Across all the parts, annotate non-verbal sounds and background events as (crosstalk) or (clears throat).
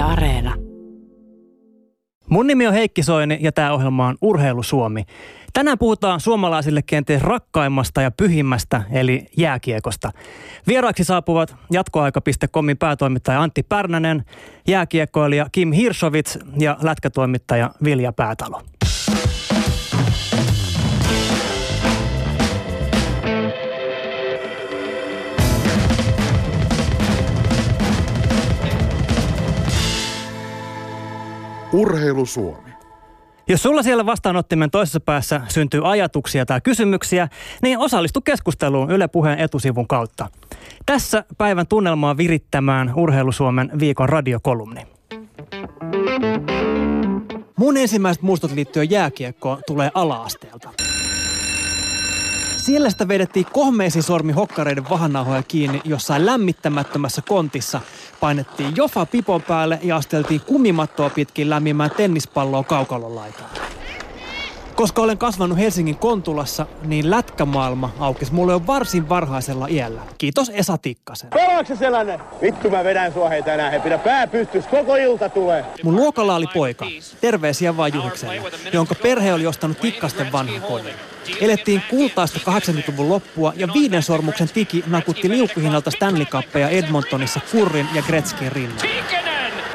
Areena. Mun nimi on Heikki Soini ja tämä ohjelma on Urheilu Suomi. Tänään puhutaan suomalaisille kenties rakkaimmasta ja pyhimmästä, eli jääkiekosta. Vieraaksi saapuvat jatkoaika.comin päätoimittaja Antti Pärnänen, jääkiekkoilija Kim Hirsovits ja lätkätoimittaja Vilja Päätalo. Urheilu Suomi. Jos sulla siellä vastaanottimen toisessa päässä syntyy ajatuksia tai kysymyksiä, niin osallistu keskusteluun Yle Puheen etusivun kautta. Tässä päivän tunnelmaa virittämään Urheilu Suomen viikon radiokolumni. Mun ensimmäiset muistot liittyen jääkiekkoon tulee ala-asteelta. Siellä sitä vedettiin kohmeisi sormi hokkareiden vahannahoja kiinni jossain lämmittämättömässä kontissa. Painettiin jofa pipon päälle ja asteltiin kumimattoa pitkin lämmimään tennispalloa kaukalon laitaan. Koska olen kasvanut Helsingin Kontulassa, niin lätkämaailma aukesi mulle jo varsin varhaisella iällä. Kiitos Esa Tikkasen. Pelaatko sellainen? Vittu mä vedän sua hei tänään, he pidä pää pystys, koko ilta tulee. Mun luokalla oli poika, terveisiä vaan Juhikselle, jonka perhe oli ostanut Tikkasten vanhan kodin. Elettiin kultaista 80-luvun loppua ja viiden sormuksen tiki nakutti liukkuhinnalta Stanley Cuppeja Edmontonissa Kurrin ja Gretzkin rinnalla.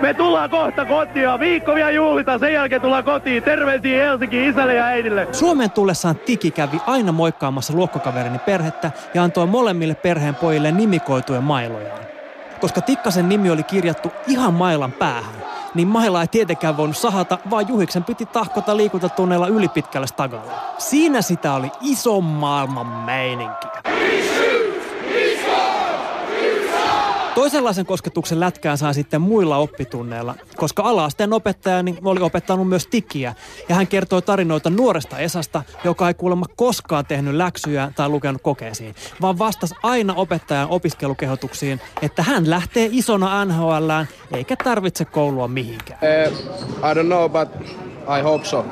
Me tullaan kohta kotiin, viikko vielä juhlitaan, sen jälkeen tullaan kotiin. Terveisiä Helsinki isälle ja äidille. Suomeen tullessaan Tiki kävi aina moikkaamassa luokkokaverini perhettä ja antoi molemmille perheen pojille nimikoituja mailojaan. Koska Tikkasen nimi oli kirjattu ihan mailan päähän, niin maila ei tietenkään voinut sahata, vaan Juhiksen piti tahkota liikuntatunneilla ylipitkällä stagalla. Siinä sitä oli iso maailman meininki. Toisenlaisen kosketuksen lätkään saa sitten muilla oppitunneilla, koska alaasteen opettajani oli opettanut myös tikiä. Ja hän kertoi tarinoita nuoresta Esasta, joka ei kuulemma koskaan tehnyt läksyjä tai lukenut kokeisiin, vaan vastasi aina opettajan opiskelukehotuksiin, että hän lähtee isona NHLään eikä tarvitse koulua mihinkään. Uh, I don't know, but I hope so. (laughs)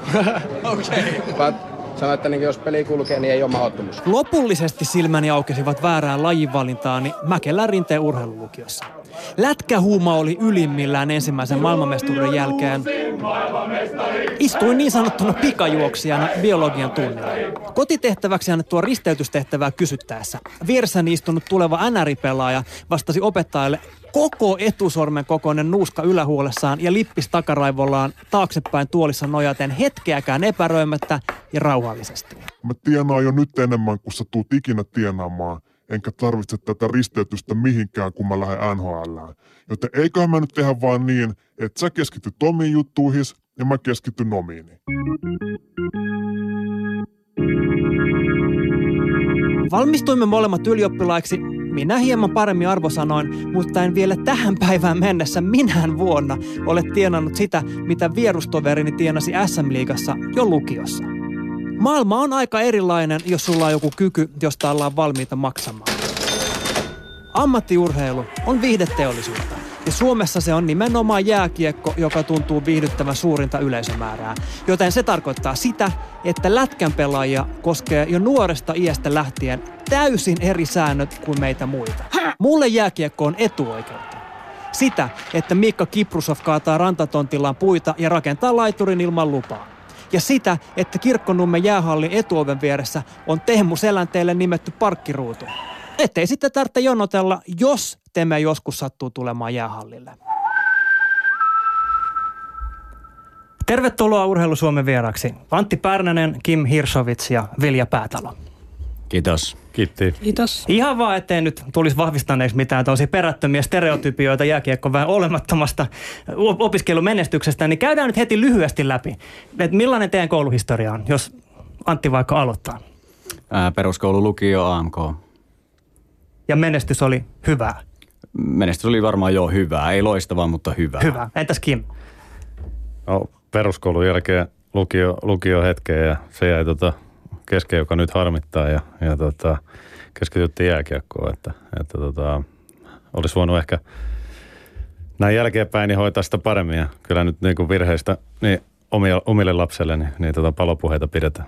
okay. But sanoi, että niin jos peli kulkee, niin ei ole mahdottomuus. Lopullisesti silmäni aukesivat väärään lajinvalintaani Mäkelän rinteen urheilulukiossa. Lätkähuuma oli ylimmillään ensimmäisen maailmanmestaruuden jälkeen. Istuin niin sanottuna pikajuoksijana biologian tunnilla. Kotitehtäväksi annettua risteytystehtävää kysyttäessä. Vieressäni istunut tuleva NR-pelaaja vastasi opettajalle koko etusormen kokoinen nuuska ylähuolessaan ja lippis takaraivollaan taaksepäin tuolissa nojaten hetkeäkään epäröimättä ja rauhallisesti. Mä tienaan jo nyt enemmän kuin sä tuut ikinä tienaamaan, enkä tarvitse tätä risteytystä mihinkään, kun mä lähden NHLään. Joten eiköhän mä nyt tehdä vaan niin, että sä keskityt omiin juttuihis ja mä keskityn omiini. Valmistuimme molemmat ylioppilaiksi, minä hieman paremmin arvosanoin, mutta en vielä tähän päivään mennessä minään vuonna ole tienannut sitä, mitä vierustoverini tienasi SM-liigassa jo lukiossa. Maailma on aika erilainen, jos sulla on joku kyky, josta ollaan valmiita maksamaan. Ammattiurheilu on viihdeteollisuutta. Ja Suomessa se on nimenomaan jääkiekko, joka tuntuu viihdyttävän suurinta yleisömäärää. Joten se tarkoittaa sitä, että lätkän pelaajia koskee jo nuoresta iästä lähtien täysin eri säännöt kuin meitä muita. Mulle jääkiekko on etuoikeutta. Sitä, että Mikka Kiprusov kaataa rantatontillaan puita ja rakentaa laiturin ilman lupaa. Ja sitä, että kirkkonummen jäähallin etuoven vieressä on Tehmu Selänteelle nimetty parkkiruutu. Ettei sitten tarvitse jonotella, jos Teme joskus sattuu tulemaan jäähallille. Tervetuloa Urheilu Suomen vieraksi. Antti Pärnänen, Kim Hirsovits ja Vilja Päätalo. Kiitos. Kiitti. Kiitos. Ihan vaan, ettei nyt tulisi vahvistaneeksi mitään tosi perättömiä stereotypioita jääkiekko vähän olemattomasta opiskelumenestyksestä, niin käydään nyt heti lyhyesti läpi, että millainen teidän kouluhistoria on, jos Antti vaikka aloittaa. Ää, peruskoulu, lukio, AMK. Ja menestys oli hyvää. Menestys oli varmaan jo hyvää, ei loistavaa, mutta hyvää. Hyvä. Entäs Kim? No, peruskoulun jälkeen lukio, lukio hetkeen ja se jäi tota kesken, joka nyt harmittaa ja, ja tota, keskityttiin jääkiekkoon, että, että tota, olisi voinut ehkä näin jälkeenpäin niin hoitaa sitä paremmin ja kyllä nyt niin kuin virheistä niin omille, omille lapsille niin, niin tota palopuheita pidetään.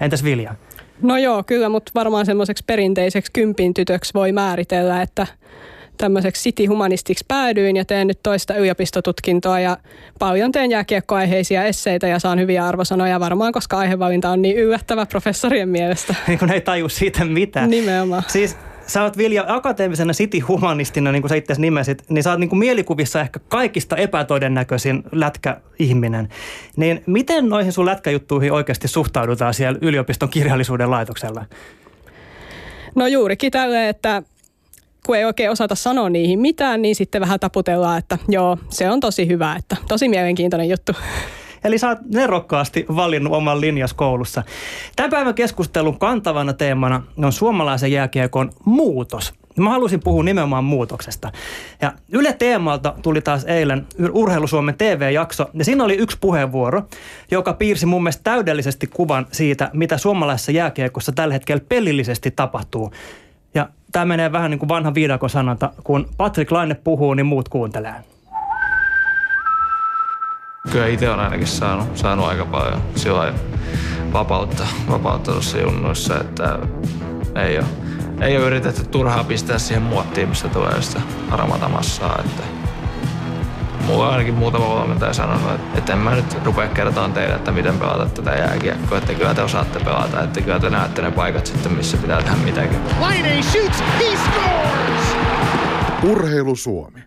Entäs Vilja? No joo, kyllä, mutta varmaan semmoiseksi perinteiseksi kympin tytöksi voi määritellä, että tämmöiseksi city humanistiksi päädyin ja teen nyt toista yliopistotutkintoa ja paljon teen jääkiekkoaiheisia esseitä ja saan hyviä arvosanoja varmaan, koska aihevalinta on niin yllättävä professorien mielestä. (laughs) Niin kun ei taju siitä mitään. Nimenomaan. Siis sä oot Vilja akateemisena city-humanistina, niin kuin sä itse nimesit, niin sä oot niin kuin mielikuvissa ehkä kaikista epätodennäköisin lätkäihminen. Niin miten noihin sun lätkäjuttuihin oikeasti suhtaudutaan siellä yliopiston kirjallisuuden laitoksella? No juurikin tälle, että kun ei oikein osata sanoa niihin mitään, niin sitten vähän taputellaan, että joo, se on tosi hyvä, että tosi mielenkiintoinen juttu. Eli sä oot nerokkaasti valinnut oman linjas koulussa. Tämän päivän keskustelun kantavana teemana on suomalaisen jääkiekon muutos. Mä halusin puhua nimenomaan muutoksesta. Ja Yle Teemalta tuli taas eilen Urheilu Suomen TV-jakso, ja siinä oli yksi puheenvuoro, joka piirsi mun mielestä täydellisesti kuvan siitä, mitä suomalaisessa jääkiekossa tällä hetkellä pelillisesti tapahtuu. Tämä menee vähän niin kuin vanha viidakon sanonta, kun Patrick Laine puhuu, niin muut kuuntelee. Kyllä itse on ainakin saanut, saanut aika paljon sillä vapautta, vapautta tuossa junnoissa, että ei ole, ei ole yritetty turhaa pistää siihen muottiin, missä tulee sitä massaa. Että mulla on ainakin muutama valmentaja sanonut, että, että en mä nyt rupea kertomaan teille, että miten pelata tätä jääkiekkoa, että kyllä te osaatte pelata, että kyllä te näette ne paikat sitten, missä pitää tehdä mitäkin. Laine shoots, he scores! Urheilu Suomi.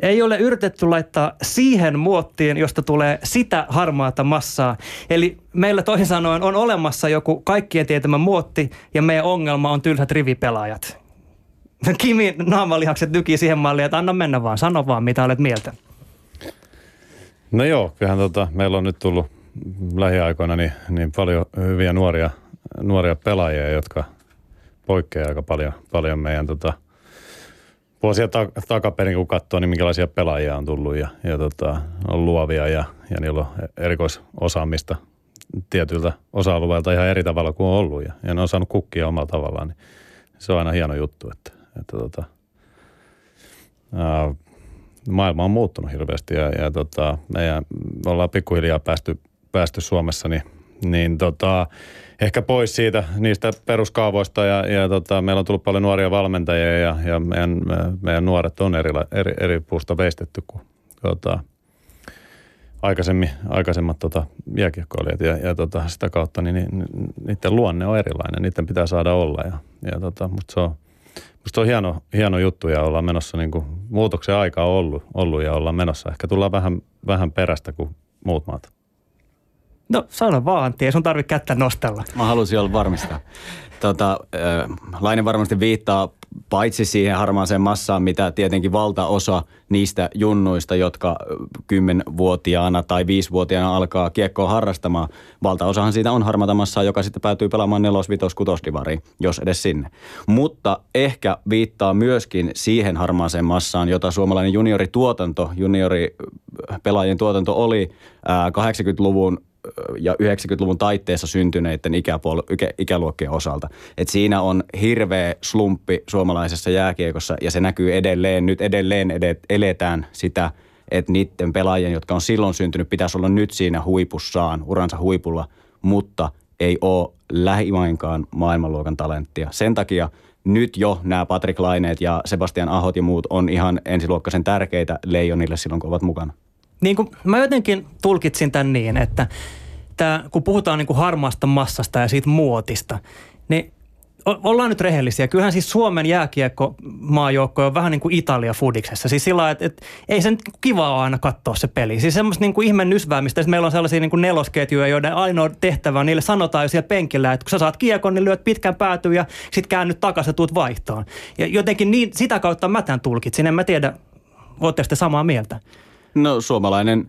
Ei ole yritetty laittaa siihen muottiin, josta tulee sitä harmaata massaa. Eli meillä toisin sanoen on olemassa joku kaikkien tietämä muotti ja meidän ongelma on tylsät rivipelaajat. (laughs) Kimi naamalihakset nykii siihen malliin, että anna mennä vaan, sano vaan mitä olet mieltä. No joo, kyllähän tota, meillä on nyt tullut lähiaikoina niin, niin paljon hyviä nuoria, nuoria pelaajia, jotka poikkeaa aika paljon, paljon meidän tota, vuosia ta- takaperin, kun katsoo, niin minkälaisia pelaajia on tullut ja, ja tota, on luovia ja, ja niillä on erikoisosaamista tietyltä osa-alueelta ihan eri tavalla kuin on ollut ja, ja ne on saanut kukkia omalla tavallaan, niin se on aina hieno juttu, että, että tota, ää, maailma on muuttunut hirveästi ja, ja tota, meidän, me ollaan pikkuhiljaa päästy, päästy Suomessa niin, niin tota, ehkä pois siitä niistä peruskaavoista ja, ja tota, meillä on tullut paljon nuoria valmentajia ja, ja meidän, meidän nuoret on eri, eri, eri puusta veistetty kuin tota, aikaisemmin, aikaisemmat tota, jääkiekkoilijat ja, ja tota, sitä kautta niin, niin, niiden luonne on erilainen, niiden pitää saada olla ja, ja tota, mutta se on, Musta on hieno, hieno juttu ja ollaan menossa, niin kuin, muutoksen aika on ollut, ollut ja ollaan menossa. Ehkä tullaan vähän, vähän perästä kuin muut maat. No sano vaan Antti, ei sun tarvitse kättä nostella. Mä halusin olla varmistaa. Tota, Laine varmasti viittaa paitsi siihen harmaaseen massaan, mitä tietenkin valtaosa niistä junnuista, jotka kymmenvuotiaana tai viisivuotiaana alkaa kiekkoa harrastamaan. Valtaosahan siitä on harmaata massaa, joka sitten päätyy pelaamaan nelos, vitos, kutosdivariin, jos edes sinne. Mutta ehkä viittaa myöskin siihen harmaaseen massaan, jota suomalainen juniorituotanto, junioripelaajien tuotanto oli 80-luvun ja 90-luvun taitteessa syntyneiden ikäpuol- ikä, ikäluokkien osalta. Et siinä on hirveä slumppi suomalaisessa jääkiekossa ja se näkyy edelleen. Nyt edelleen edet, eletään sitä, että niiden pelaajien, jotka on silloin syntynyt, pitäisi olla nyt siinä huipussaan, uransa huipulla, mutta ei ole lähimainkaan maailmanluokan talenttia. Sen takia nyt jo nämä Patrick Laineet ja Sebastian Ahot ja muut on ihan ensiluokkaisen tärkeitä leijonille silloin, kun ovat mukana niin kuin, mä jotenkin tulkitsin tämän niin, että tää, kun puhutaan niin kuin harmaasta massasta ja siitä muotista, niin ollaan nyt rehellisiä. Kyllähän siis Suomen jääkiekko maajoukko on vähän niin kuin Italia fudiksessa. Siis sillä että, että ei sen kivaa ole aina katsoa se peli. Siis semmoista niin kuin ihme nysväämistä. Meillä on sellaisia niin kuin nelosketjuja, joiden ainoa tehtävä on, niille sanotaan jo siellä penkillä, että kun sä saat kiekon, niin lyöt pitkän päätyyn ja sitten käännyt takaisin ja tuut vaihtoon. Ja jotenkin niin, sitä kautta mä tämän tulkitsin. En mä tiedä, ootteko te samaa mieltä? No suomalainen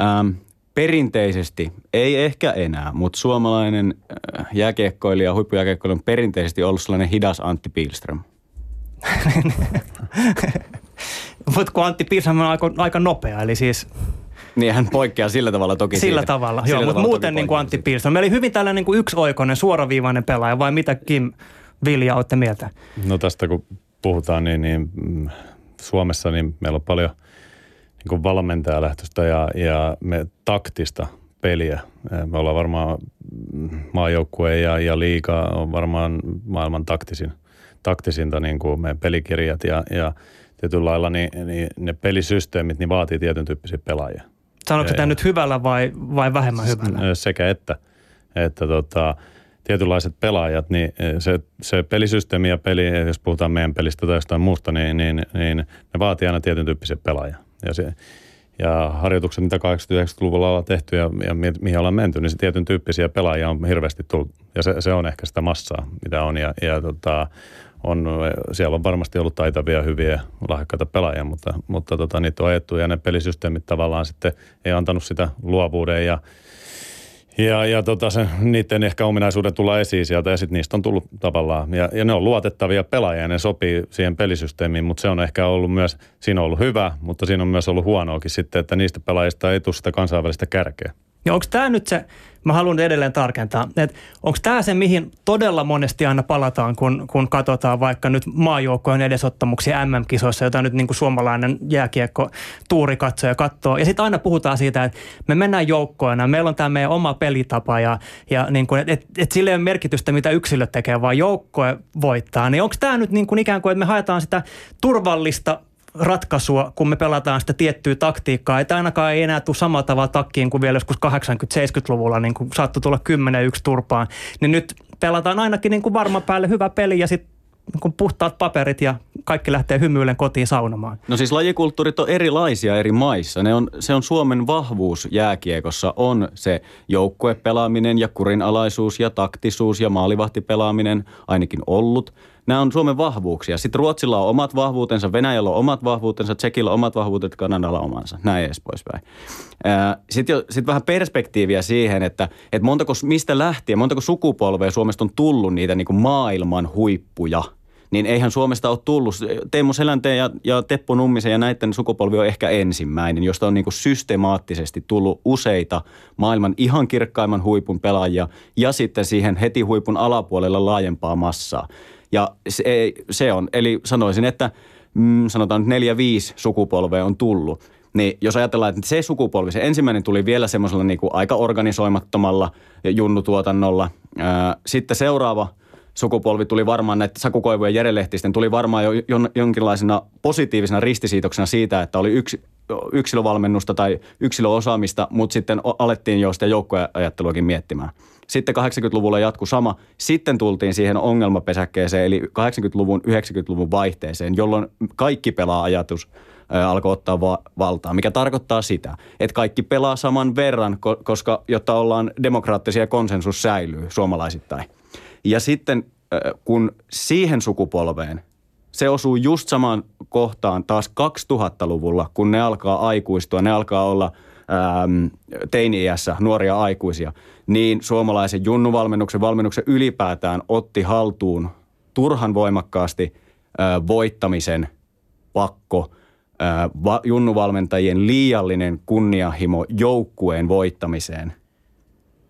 ähm, perinteisesti, ei ehkä enää, mutta suomalainen äh, jääkiekkoilija, huippujääkiekkoilija on perinteisesti ollut sellainen hidas Antti Pilström. (laughs) mutta kun Antti Pilström on aika, aika nopea, eli siis niin hän poikkeaa sillä tavalla toki Sillä siitä. tavalla, sillä joo, mutta muuten niin kuin Antti Pilström. Meillä oli hyvin tällainen niin kuin yksioikoinen, suoraviivainen pelaaja, vai mitä Kim Vilja olette mieltä? No tästä kun puhutaan, niin, niin mm, Suomessa niin meillä on paljon – niin valmentajalähtöistä ja, ja me taktista peliä. Me ollaan varmaan maajoukkue ja, ja liiga on varmaan maailman taktisin, taktisinta niin kuin meidän pelikirjat ja, ja tietyllä lailla niin, niin ne pelisysteemit niin vaatii tietyn tyyppisiä pelaajia. Sanoiko tämä nyt hyvällä vai, vai vähemmän hyvällä? Sekä että. Että tota, tietynlaiset pelaajat, niin se, se pelisysteemi ja peli, jos puhutaan meidän pelistä tai jostain muusta, niin, niin, niin ne vaatii aina tietyn tyyppisiä pelaajia. Ja, se, ja harjoitukset, mitä 80-90-luvulla ollaan tehty ja, ja mihin ollaan menty, niin se tietyn tyyppisiä pelaajia on hirveästi tullut. Ja se, se on ehkä sitä massaa, mitä on. Ja, ja tota, on, siellä on varmasti ollut taitavia, hyviä, lahjakkaita pelaajia, mutta, mutta tota, niitä on ajettu ja ne pelisysteemit tavallaan sitten ei antanut sitä luovuuden ja ja, ja tota, se, niiden ehkä ominaisuuden tulla esiin sieltä ja sitten niistä on tullut tavallaan, ja, ja ne on luotettavia pelaajia ja ne sopii siihen pelisysteemiin, mutta se on ehkä ollut myös, siinä on ollut hyvä, mutta siinä on myös ollut huonoakin sitten, että niistä pelaajista ei tule sitä kansainvälistä kärkeä. Ja onko tämä nyt se, mä haluan edelleen tarkentaa, että onko tämä se, mihin todella monesti aina palataan, kun, kun katsotaan vaikka nyt maajoukkojen edesottamuksia MM-kisoissa, jota nyt niin kuin suomalainen jääkiekko tuuri katsoo ja katsoo. Ja sitten aina puhutaan siitä, että me mennään joukkoina, meillä on tämä meidän oma pelitapa ja, ja niin kuin, että et, et sille ei ole merkitystä, mitä yksilöt tekee, vaan joukkoe voittaa. Niin onko tämä nyt niin kuin ikään kuin, että me haetaan sitä turvallista ratkaisua, kun me pelataan sitä tiettyä taktiikkaa. Että ainakaan ei enää tule samalla tavalla takkiin kuin vielä joskus 80-70-luvulla, niin kuin saattoi tulla 10-1 turpaan. Niin nyt pelataan ainakin niin kuin varma päälle hyvä peli ja sitten niin puhtaat paperit ja kaikki lähtee hymyillen kotiin saunomaan. No siis lajikulttuurit on erilaisia eri maissa. Ne on, se on Suomen vahvuus jääkiekossa on se joukkuepelaaminen ja kurinalaisuus ja taktisuus ja maalivahtipelaaminen ainakin ollut – nämä on Suomen vahvuuksia. Sitten Ruotsilla on omat vahvuutensa, Venäjällä on omat vahvuutensa, Tsekillä on omat vahvuutet, Kanadalla omansa. Näin edes poispäin. Sitten, sit vähän perspektiiviä siihen, että, että montako, mistä lähtien, montako sukupolvea Suomesta on tullut niitä niin kuin maailman huippuja – niin eihän Suomesta ole tullut. Teemu Selänteen ja, ja Teppo Nummisen ja näiden sukupolvi on ehkä ensimmäinen, josta on niin kuin systemaattisesti tullut useita maailman ihan kirkkaimman huipun pelaajia ja sitten siihen heti huipun alapuolella laajempaa massaa. Ja se, se on, eli sanoisin, että mm, sanotaan nyt neljä, viisi sukupolvea on tullut. Niin jos ajatellaan, että se sukupolvi, se ensimmäinen tuli vielä semmoisella niin aika organisoimattomalla junnutuotannolla. Sitten seuraava sukupolvi tuli varmaan näitä Sakukoivujen ja Jere Lehtisten tuli varmaan jo jonkinlaisena positiivisena ristisiitoksena siitä, että oli yksi, yksilövalmennusta tai yksilöosaamista, mutta sitten alettiin jo sitä joukkoajatteluakin miettimään. Sitten 80-luvulla jatkui sama. Sitten tultiin siihen ongelmapesäkkeeseen, eli 80-luvun, 90-luvun vaihteeseen, jolloin kaikki pelaa ajatus alkoi ottaa va- valtaa, mikä tarkoittaa sitä, että kaikki pelaa saman verran, koska jotta ollaan demokraattisia konsensus säilyy suomalaisittain. Ja sitten kun siihen sukupolveen se osuu just samaan kohtaan taas 2000-luvulla, kun ne alkaa aikuistua, ne alkaa olla teini-iässä nuoria aikuisia, niin suomalaisen junnuvalmennuksen valmennuksen ylipäätään otti haltuun turhan voimakkaasti äh, voittamisen pakko, äh, va, junnuvalmentajien liiallinen kunnianhimo joukkueen voittamiseen –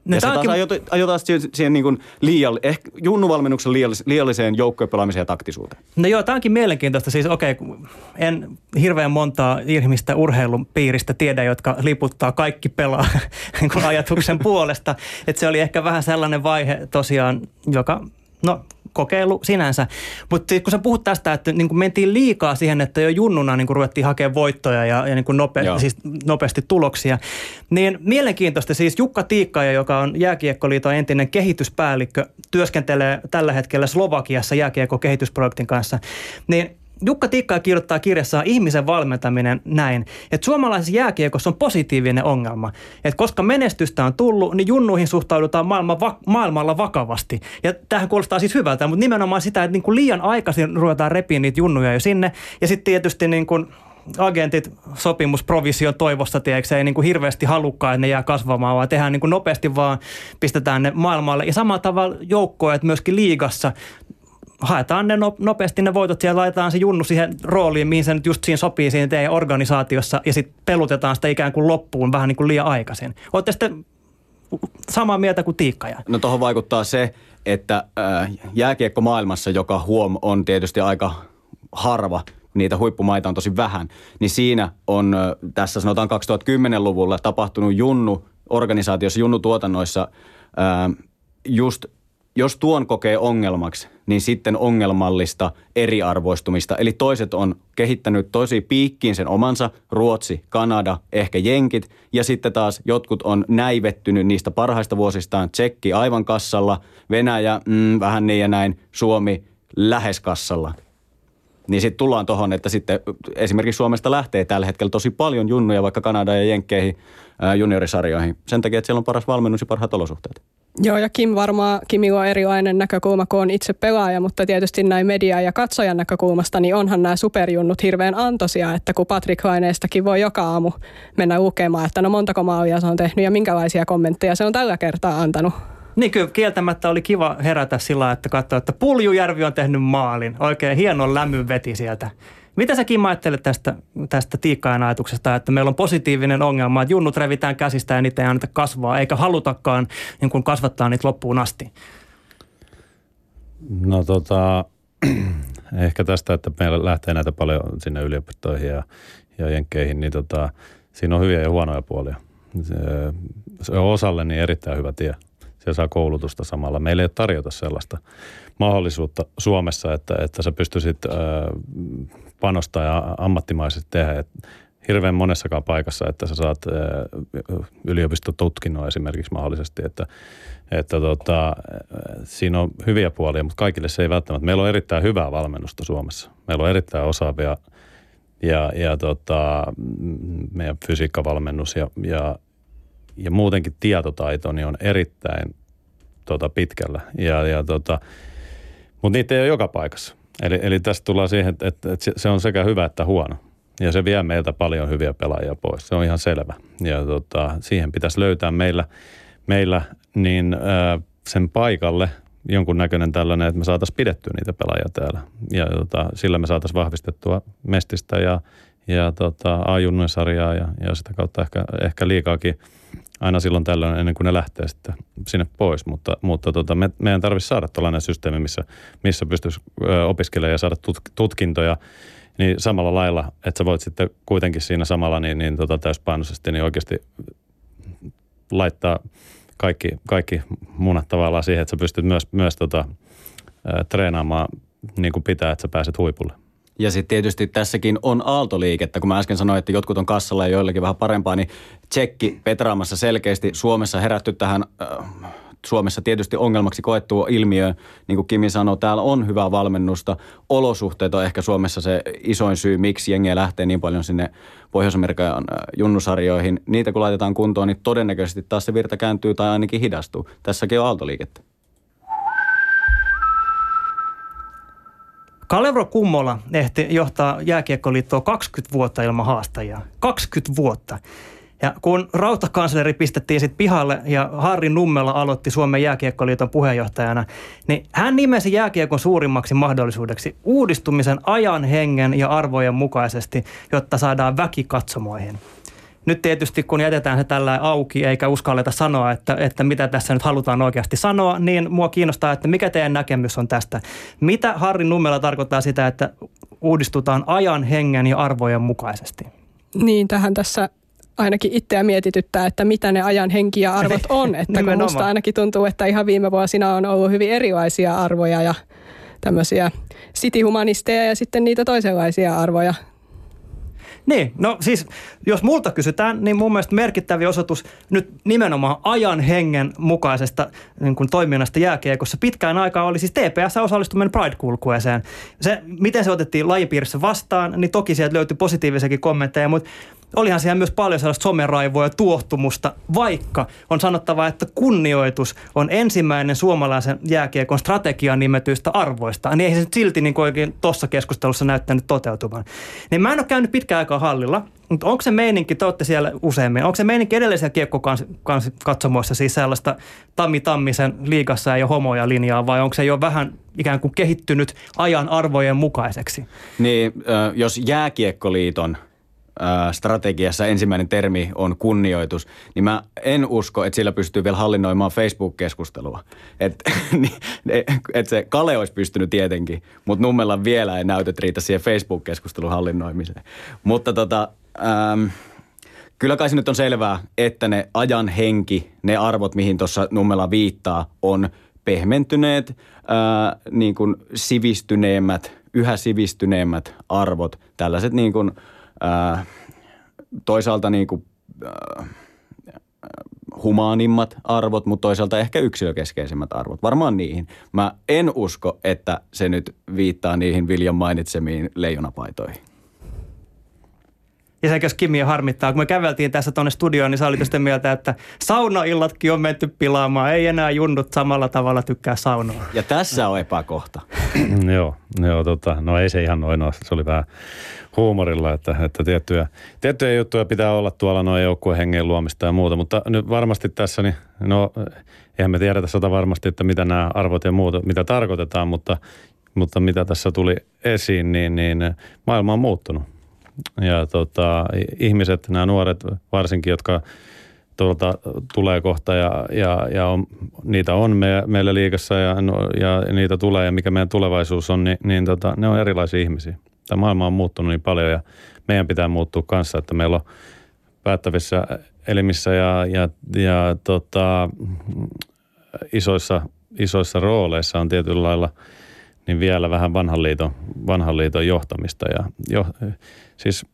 ne ja se taas ajotaan siihen, siihen niin kuin liiall, ehkä junnuvalmennuksen liiallis, liialliseen joukkojen ja taktisuuteen. No joo, tämä onkin mielenkiintoista. Siis okei, okay, en hirveän montaa ihmistä urheilun piiristä tiedä, jotka liputtaa kaikki pelaa (laughs) ajatuksen puolesta. Että se oli ehkä vähän sellainen vaihe tosiaan, joka no kokeilu sinänsä. Mutta kun sä puhut tästä, että niin kuin mentiin liikaa siihen, että jo junnuna niin kuin ruvettiin hakemaan voittoja ja, ja niin kuin nope, siis nopeasti tuloksia, niin mielenkiintoista siis Jukka Tiikkaja, joka on Jääkiekkoliiton entinen kehityspäällikkö, työskentelee tällä hetkellä Slovakiassa jääkiekko kehitysprojektin kanssa, niin Jukka Tikka kirjoittaa kirjassaan ihmisen valmentaminen näin, että suomalaisessa jääkiekossa on positiivinen ongelma. Että koska menestystä on tullut, niin junnuihin suhtaudutaan maailma, va, maailmalla vakavasti. Ja tähän kuulostaa siis hyvältä, mutta nimenomaan sitä, että niin kuin liian aikaisin ruvetaan repiä niitä junnuja jo sinne. Ja sitten tietysti niin kuin agentit sopimusprovision toivossa, tiedätkö, ei niin kuin hirveästi halukkaan, että ne jää kasvamaan, vaan tehdään niin kuin nopeasti vaan, pistetään ne maailmalle. Ja samalla tavalla joukkoja, että myöskin liigassa haetaan ne nopeasti ne voitot ja laitetaan se junnu siihen rooliin, mihin se nyt just siinä sopii siinä teidän organisaatiossa ja sitten pelutetaan sitä ikään kuin loppuun vähän niin kuin liian aikaisin. Olette sitten samaa mieltä kuin Tiikkaja? No tuohon vaikuttaa se, että äh, jääkiekko maailmassa, joka huom on tietysti aika harva, niitä huippumaita on tosi vähän, niin siinä on äh, tässä sanotaan 2010-luvulla tapahtunut junnu organisaatiossa, junnu tuotannoissa äh, just jos tuon kokee ongelmaksi, niin sitten ongelmallista eriarvoistumista. Eli toiset on kehittänyt tosi piikkiin sen omansa, Ruotsi, Kanada, ehkä Jenkit, ja sitten taas jotkut on näivettynyt niistä parhaista vuosistaan, Tsekki aivan kassalla, Venäjä mm, vähän niin ja näin, Suomi lähes kassalla. Niin sitten tullaan tuohon, että sitten esimerkiksi Suomesta lähtee tällä hetkellä tosi paljon junnuja vaikka Kanada ja Jenkkeihin juniorisarjoihin. Sen takia, että siellä on paras valmennus ja parhaat olosuhteet. Joo, ja Kim varmaan, Kimilla on erilainen näkökulma, kun on itse pelaaja, mutta tietysti näin media- ja katsojan näkökulmasta, niin onhan nämä superjunnut hirveän antoisia, että kun Patrick Laineestakin voi joka aamu mennä lukemaan, että no montako maalia se on tehnyt ja minkälaisia kommentteja se on tällä kertaa antanut. Niin kyllä kieltämättä oli kiva herätä sillä että katsoa, että Puljujärvi on tehnyt maalin. Oikein hienon lämmyn veti sieltä. Mitä sä Kim ajattelet tästä, tästä tiikkaajan ajatuksesta, että meillä on positiivinen ongelma, että junnut revitään käsistä ja niitä ei anneta kasvaa, eikä halutakaan niin kuin kasvattaa niitä loppuun asti? No tota, (clears throat) ehkä tästä, että meillä lähtee näitä paljon sinne yliopistoihin ja, ja jenkkeihin, niin tota, siinä on hyviä ja huonoja puolia. Se, se on osalle niin erittäin hyvä tie. Se saa koulutusta samalla. Meillä ei tarjota sellaista mahdollisuutta Suomessa, että, että sä pystyisit äh, panostaa ja ammattimaisesti tehdä. Et hirveän monessakaan paikassa, että sä saat yliopistotutkinnon esimerkiksi mahdollisesti, että, että tota, siinä on hyviä puolia, mutta kaikille se ei välttämättä. Meillä on erittäin hyvää valmennusta Suomessa. Meillä on erittäin osaavia ja, ja tota, meidän fysiikkavalmennus ja, ja, ja muutenkin tietotaito niin on erittäin tota, pitkällä. Ja, ja tota, mutta niitä ei ole joka paikassa. Eli, eli tästä tullaan siihen, että, että, se on sekä hyvä että huono. Ja se vie meiltä paljon hyviä pelaajia pois. Se on ihan selvä. Ja tota, siihen pitäisi löytää meillä, meillä niin ää, sen paikalle jonkunnäköinen tällainen, että me saataisiin pidettyä niitä pelaajia täällä. Ja tota, sillä me saataisiin vahvistettua Mestistä ja, ja tota, a sarjaa ja, ja sitä kautta ehkä, ehkä liikaakin aina silloin tällöin ennen kuin ne lähtee sitten sinne pois. Mutta, mutta tota, me, meidän tarvitsisi saada tällainen systeemi, missä, missä pystyisi opiskelemaan ja saada tutkintoja niin samalla lailla, että sä voit sitten kuitenkin siinä samalla niin, niin tota täyspainoisesti niin oikeasti laittaa kaikki, kaikki munat tavallaan siihen, että sä pystyt myös, myös tota, treenaamaan niin kuin pitää, että sä pääset huipulle. Ja sitten tietysti tässäkin on aaltoliikettä, kun mä äsken sanoin, että jotkut on kassalla ja joillakin vähän parempaa, niin tsekki petraamassa selkeästi Suomessa herätty tähän äh, Suomessa tietysti ongelmaksi koettu ilmiö, niin kuin Kimi sanoi, täällä on hyvää valmennusta. Olosuhteet on ehkä Suomessa se isoin syy, miksi jengiä lähtee niin paljon sinne Pohjois-Amerikan äh, junnusarjoihin. Niitä kun laitetaan kuntoon, niin todennäköisesti taas se virta kääntyy tai ainakin hidastuu. Tässäkin on aaltoliikettä. Kalevro Kummola ehti johtaa jääkiekkoliittoa 20 vuotta ilman haastajia. 20 vuotta. Ja kun rautakansleri pistettiin sitten pihalle ja Harri Nummela aloitti Suomen jääkiekkoliiton puheenjohtajana, niin hän nimesi jääkiekon suurimmaksi mahdollisuudeksi uudistumisen ajan, hengen ja arvojen mukaisesti, jotta saadaan väki katsomoihin. Nyt tietysti kun jätetään se tällä auki eikä uskalleta sanoa, että, että mitä tässä nyt halutaan oikeasti sanoa, niin mua kiinnostaa, että mikä teidän näkemys on tästä. Mitä Harri Nummela tarkoittaa sitä, että uudistutaan ajan, hengen ja arvojen mukaisesti? Niin, tähän tässä ainakin itseä mietityttää, että mitä ne ajan henki ja arvot on. (laughs) Että kun musta ainakin tuntuu, että ihan viime vuosina on ollut hyvin erilaisia arvoja ja tämmöisiä city-humanisteja ja sitten niitä toisenlaisia arvoja. Niin, no siis jos multa kysytään, niin mun mielestä merkittävä osoitus nyt nimenomaan ajan hengen mukaisesta niin kuin toiminnasta jääkiekossa pitkään aikaa oli siis TPS osallistuminen Pride-kulkueeseen. Se, miten se otettiin lajipiirissä vastaan, niin toki sieltä löytyi positiivisiakin kommentteja, mutta olihan siellä myös paljon sellaista someraivoa ja tuohtumusta, vaikka on sanottava, että kunnioitus on ensimmäinen suomalaisen jääkiekon strategian nimetyistä arvoista. Niin ei se silti niin oikein tuossa keskustelussa näyttänyt toteutuvan. Niin mä en ole käynyt pitkään aikaa hallilla, mutta onko se meininki, te olette siellä useammin, onko se meininki edellisiä kiekkokatsomoissa siis sellaista Tammi Tammisen liigassa ja homoja linjaa vai onko se jo vähän ikään kuin kehittynyt ajan arvojen mukaiseksi? Niin, jos jääkiekkoliiton – strategiassa ensimmäinen termi on kunnioitus, niin mä en usko, että sillä pystyy vielä hallinnoimaan Facebook-keskustelua. Että (laughs) niin, et se Kale olisi pystynyt tietenkin, mutta Nummella vielä ei näytöt riitä siihen Facebook-keskustelun hallinnoimiseen. Mutta tota, ähm, kyllä kai se nyt on selvää, että ne ajan henki, ne arvot, mihin tuossa Nummella viittaa, on pehmentyneet, ää, niin kuin sivistyneemmät, yhä sivistyneemmät arvot, tällaiset niin kuin, ää, toisaalta niin kuin, ää, humaanimmat arvot, mutta toisaalta ehkä yksilökeskeisimmät arvot. Varmaan niihin. Mä en usko, että se nyt viittaa niihin Viljan mainitsemiin leijonapaitoihin. Ja se, jos Kimi jo harmittaa, kun me käveltiin tässä tuonne studioon, niin sä olit sitä mieltä, että saunaillatkin on menty pilaamaan. Ei enää junnut samalla tavalla tykkää saunoa. Ja tässä on epäkohta. (clears throat) joo, joo tota, no ei se ihan noin ole. Se oli vähän huumorilla, että, että tiettyjä, tiettyjä juttuja pitää olla tuolla noin joukkueen hengen luomista ja muuta. Mutta nyt varmasti tässä, niin no eihän me tiedetä sata varmasti, että mitä nämä arvot ja muuta, mitä tarkoitetaan, mutta, mutta mitä tässä tuli esiin, niin, niin maailma on muuttunut ja tota, ihmiset, nämä nuoret varsinkin, jotka tuolta tulee kohta ja, ja, ja on, niitä on me, meillä liikassa ja, no, ja niitä tulee ja mikä meidän tulevaisuus on, niin, niin tota, ne on erilaisia ihmisiä. Tämä maailma on muuttunut niin paljon ja meidän pitää muuttua kanssa, että meillä on päättävissä elimissä ja, ja, ja tota, isoissa, isoissa rooleissa on tietyllä lailla niin vielä vähän vanhan liiton, vanhan liiton johtamista ja jo, siis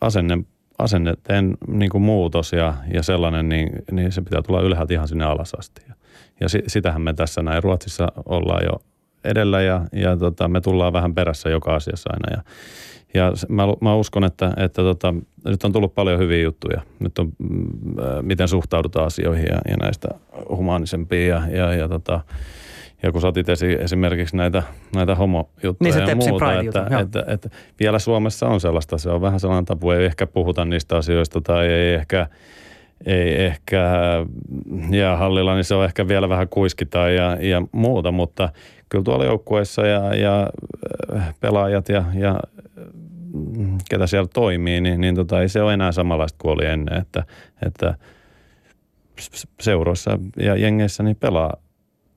asenne, asenneteen niin kuin muutos ja, ja sellainen, niin, niin se pitää tulla ylhäältä ihan sinne alas asti. Ja, ja sitähän me tässä näin Ruotsissa ollaan jo edellä ja, ja tota, me tullaan vähän perässä joka asiassa aina. Ja, ja mä, mä uskon, että, että tota, nyt on tullut paljon hyviä juttuja. Nyt on, mm, miten suhtaudutaan asioihin ja, ja näistä humaanisempiin ja, ja, ja tota, ja kun sä otit esi, esimerkiksi näitä, näitä homojuttuja niin ja muuta, että, että, että, että, vielä Suomessa on sellaista, se on vähän sellainen tapu, ei ehkä puhuta niistä asioista tai ei ehkä, ei ehkä jäähallilla, niin se on ehkä vielä vähän kuiskita ja, ja muuta, mutta kyllä tuolla joukkueissa ja, ja äh, pelaajat ja, ja mm, ketä siellä toimii, niin, niin tota, ei se ole enää samanlaista kuin oli ennen, että, että seuroissa ja jengeissä niin pelaa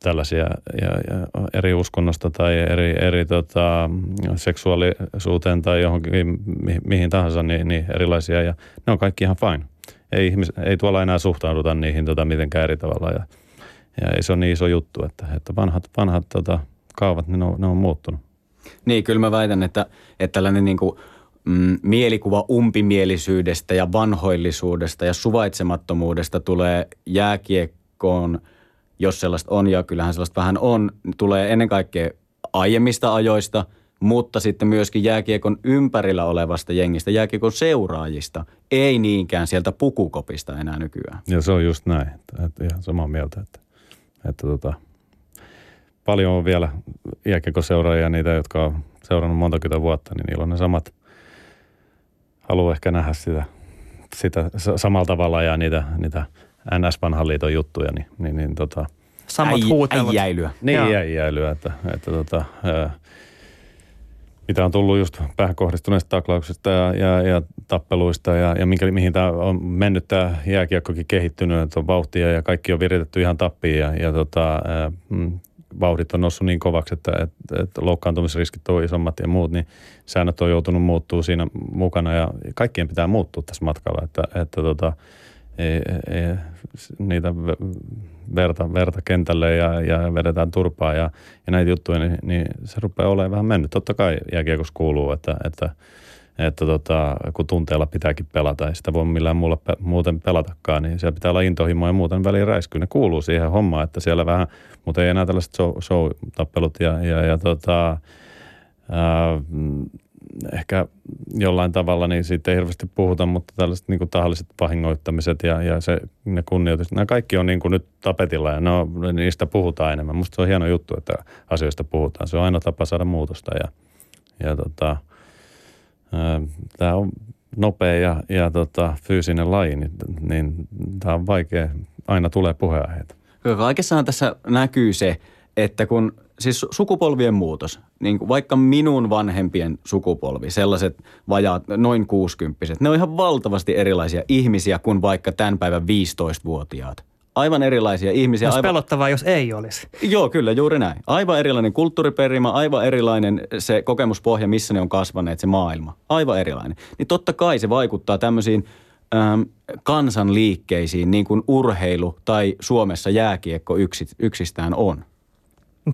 tällaisia ja, ja eri uskonnosta tai eri, eri tota, seksuaalisuuteen tai johonkin mi, mihin tahansa, niin, niin erilaisia ja ne on kaikki ihan fine. Ei, ihmis, ei tuolla enää suhtauduta niihin tota, mitenkään eri tavalla ja, ja ei se ole niin iso juttu, että, että vanhat, vanhat tota, kaavat, niin ne on, ne on muuttunut. Niin, kyllä mä väitän, että, että tällainen niin kuin, mm, mielikuva umpimielisyydestä ja vanhoillisuudesta ja suvaitsemattomuudesta tulee jääkiekkoon – jos sellaista on, ja kyllähän sellaista vähän on, tulee ennen kaikkea aiemmista ajoista, mutta sitten myöskin jääkiekon ympärillä olevasta jengistä, jääkiekon seuraajista, ei niinkään sieltä pukukopista enää nykyään. Ja se on just näin, että ihan samaa mieltä, että, että tota, paljon on vielä jääkiekon seuraajia, niitä, jotka on seurannut monta vuotta, niin niillä on ne samat, haluaa ehkä nähdä sitä, sitä samalla tavalla ja niitä, niitä – NS-vanhan liiton juttuja, niin, niin, niin tota, Samat Äi, huutelut. Äijäilyä. Niin, äijäilyä, että, että tota, ää, mitä on tullut just päähän kohdistuneista taklauksista ja, ja, ja tappeluista ja, ja minkä, mihin tämä on mennyt tämä jääkiekkokin kehittynyt, että on vauhtia ja kaikki on viritetty ihan tappiin ja, ja tota, ää, mm, vauhdit on noussut niin kovaksi, että, että, että loukkaantumisriskit on isommat ja muut, niin säännöt on joutunut muuttuu siinä mukana ja kaikkien pitää muuttua tässä matkalla, että, että tota, ei, ei, niitä verta, verta kentälle ja, ja vedetään turpaa ja, ja näitä juttuja, niin, niin se rupeaa olemaan vähän mennyt. Totta kai jääkiekossa kuuluu, että, että, että tota, kun tunteella pitääkin pelata, ei sitä voi millään muulla pe- muuten pelatakaan, niin siellä pitää olla intohimo ja muuten väliin räiskyy. Ne kuuluu siihen hommaan, että siellä vähän, mutta ei enää tällaiset show, show-tappelut ja, ja, ja tota, ää, ehkä jollain tavalla, niin siitä ei hirveästi puhuta, mutta tällaiset niin kuin tahalliset vahingoittamiset ja, ja se, ne kunnioitus, nämä kaikki on niin kuin nyt tapetilla ja no, niistä puhutaan enemmän. Musta se on hieno juttu, että asioista puhutaan. Se on aina tapa saada muutosta ja, ja tota, tämä on nopea ja, ja tota, fyysinen laji, niin, niin tämä on vaikea. Aina tulee puheenaiheita. Kaikessahan tässä näkyy se, että kun siis sukupolvien muutos, niin kuin vaikka minun vanhempien sukupolvi, sellaiset vajaat, noin kuusikymppiset, ne on ihan valtavasti erilaisia ihmisiä kuin vaikka tämän päivän 15-vuotiaat. Aivan erilaisia ihmisiä. Olisi aivan... pelottavaa, jos ei olisi. Joo, kyllä, juuri näin. Aivan erilainen kulttuuriperimä, aivan erilainen se kokemuspohja, missä ne on kasvaneet, se maailma. Aivan erilainen. Niin totta kai se vaikuttaa tämmöisiin ähm, kansanliikkeisiin, niin kuin urheilu tai Suomessa jääkiekko yksistään on.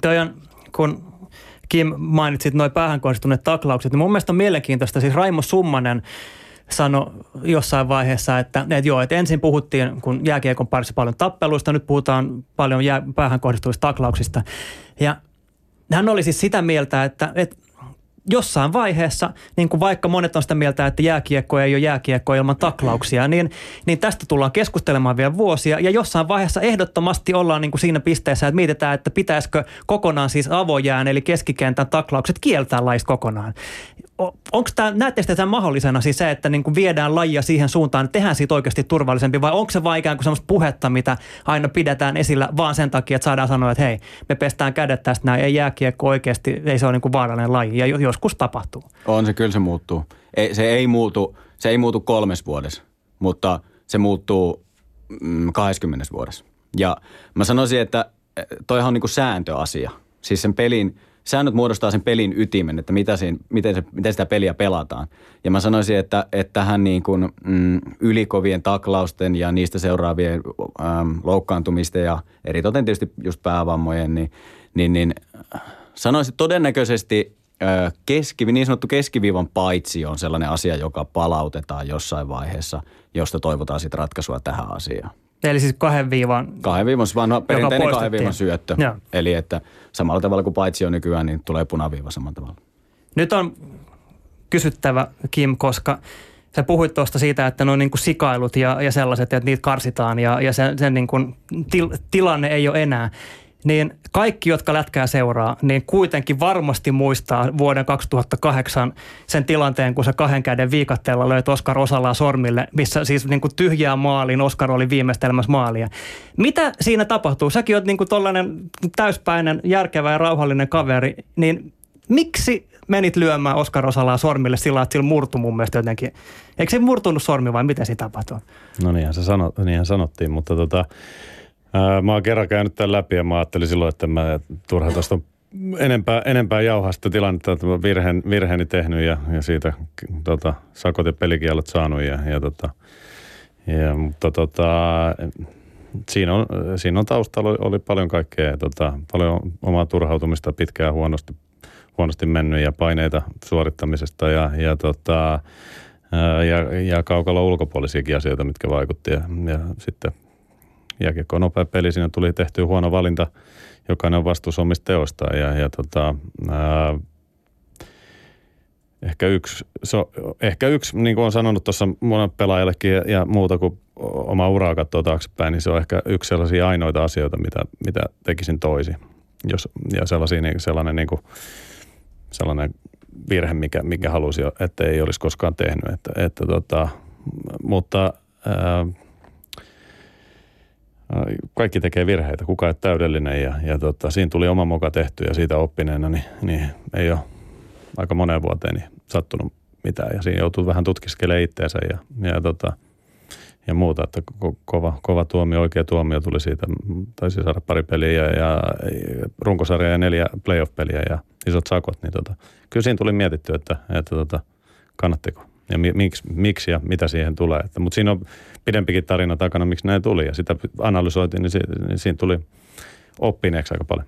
Toi on, kun Kim mainitsit noin päähän kohdistuneet taklaukset, niin mun mielestä on mielenkiintoista. Siis Raimo Summanen sanoi jossain vaiheessa, että, että joo, että ensin puhuttiin, kun jääkiekon parissa paljon tappeluista, nyt puhutaan paljon jää, päähän kohdistuvista taklauksista. Ja hän oli siis sitä mieltä, että, että jossain vaiheessa, niin kuin vaikka monet on sitä mieltä, että jääkiekko ei ole jääkiekko ilman taklauksia, niin, niin tästä tullaan keskustelemaan vielä vuosia. Ja jossain vaiheessa ehdottomasti ollaan niin kuin siinä pisteessä, että mietitään, että pitäisikö kokonaan siis avojään eli keskikentän taklaukset kieltää lais kokonaan onko tämä, näettekö tämän mahdollisena siis se, että niin kuin viedään lajia siihen suuntaan, että tehdään siitä oikeasti turvallisempi vai onko se vain ikään kuin sellaista puhetta, mitä aina pidetään esillä vaan sen takia, että saadaan sanoa, että hei, me pestään kädet tästä näin, ei jääkiekko oikeasti, ei se ole niin kuin vaarallinen laji ja joskus tapahtuu. On se, kyllä se muuttuu. Ei, se, ei muutu, se ei muutu kolmes vuodessa, mutta se muuttuu mm, 20 vuodessa. Ja mä sanoisin, että eh, toihan on niin kuin sääntöasia. Siis sen pelin – säännöt muodostaa sen pelin ytimen, että mitä siinä, miten, se, miten sitä peliä pelataan. Ja mä sanoisin, että, että tähän niin kuin, mm, ylikovien taklausten ja niistä seuraavien äm, loukkaantumisten ja eritoten tietysti just päävammojen, niin, niin, niin sanoisin todennäköisesti äh, keski, niin sanottu keskiviivan paitsi on sellainen asia, joka palautetaan jossain vaiheessa, josta toivotaan sitten ratkaisua tähän asiaan. Eli siis kahden viivan... Kahden viivan, vanha perinteinen kahden viivan syöttö. Ja. Eli että samalla tavalla kuin paitsi on nykyään, niin tulee punaviiva samalla tavalla. Nyt on kysyttävä, Kim, koska sä puhuit tuosta siitä, että no niin kuin sikailut ja, ja sellaiset, että niitä karsitaan ja, ja sen, sen niin kuin til, tilanne ei ole enää niin kaikki, jotka lätkää seuraa, niin kuitenkin varmasti muistaa vuoden 2008 sen tilanteen, kun se kahden käden viikatteella löi Oskar Osalaa sormille, missä siis niin kuin tyhjää maaliin Oskar oli viimeistelmässä maalia. Mitä siinä tapahtuu? Säkin oot niin kuin tollainen täyspäinen, järkevä ja rauhallinen kaveri, niin miksi menit lyömään Oskar Osalaa sormille sillä että sillä murtu mun mielestä jotenkin. Eikö se murtunut sormi vai miten se tapahtuu? No niinhän, se sano, niinhän sanottiin, mutta tota, mä oon kerran käynyt tämän läpi ja mä ajattelin silloin, että mä turha tuosta enempää, enempää jauhaa sitä tilannetta, että mä virheen, virheeni tehnyt ja, ja siitä tota, sakot ja pelikielot saanut. Ja, ja, tota, ja, mutta tota, siinä, on, siinä on taustalla oli, oli paljon kaikkea, tota, paljon omaa turhautumista, pitkään huonosti, huonosti mennyt ja paineita suorittamisesta ja, ja, tota, ja, ja kaukalla ulkopuolisiakin asioita, mitkä vaikutti. Ja, ja sitten jääkiekko on nopea peli, siinä tuli tehty huono valinta, jokainen on vastuussa omista teoistaan ja, ja tota, ää, ehkä yksi, so, ehkä yksi, niin kuin olen sanonut tuossa monen pelaajallekin ja, ja muuta kuin oma uraa katsoo taaksepäin, niin se on ehkä yksi sellaisia ainoita asioita, mitä, mitä tekisin toisin. Jos, ja sellaisia, niin, sellainen, niin kuin, sellainen virhe, mikä, mikä halusi, että ei olisi koskaan tehnyt. Että, että tota, mutta ää, kaikki tekee virheitä, kuka ei täydellinen ja, ja tota, siinä tuli oma moka tehty ja siitä oppineena, niin, niin ei ole aika moneen vuoteen niin sattunut mitään ja siinä joutuu vähän tutkiskelemaan itteensä ja, ja, tota, ja muuta, että ko- kova, kova tuomio, oikea tuomio tuli siitä, taisi saada pari peliä ja, ja runkosarja ja neljä playoff-peliä ja isot sakot, niin tota, kyllä siinä tuli mietitty, että, että tota, kannattiko ja miksi, miksi ja mitä siihen tulee. Mutta siinä on pidempikin tarina takana, miksi näin tuli ja sitä analysoitiin, niin, siitä, niin siinä tuli oppineeksi aika paljon.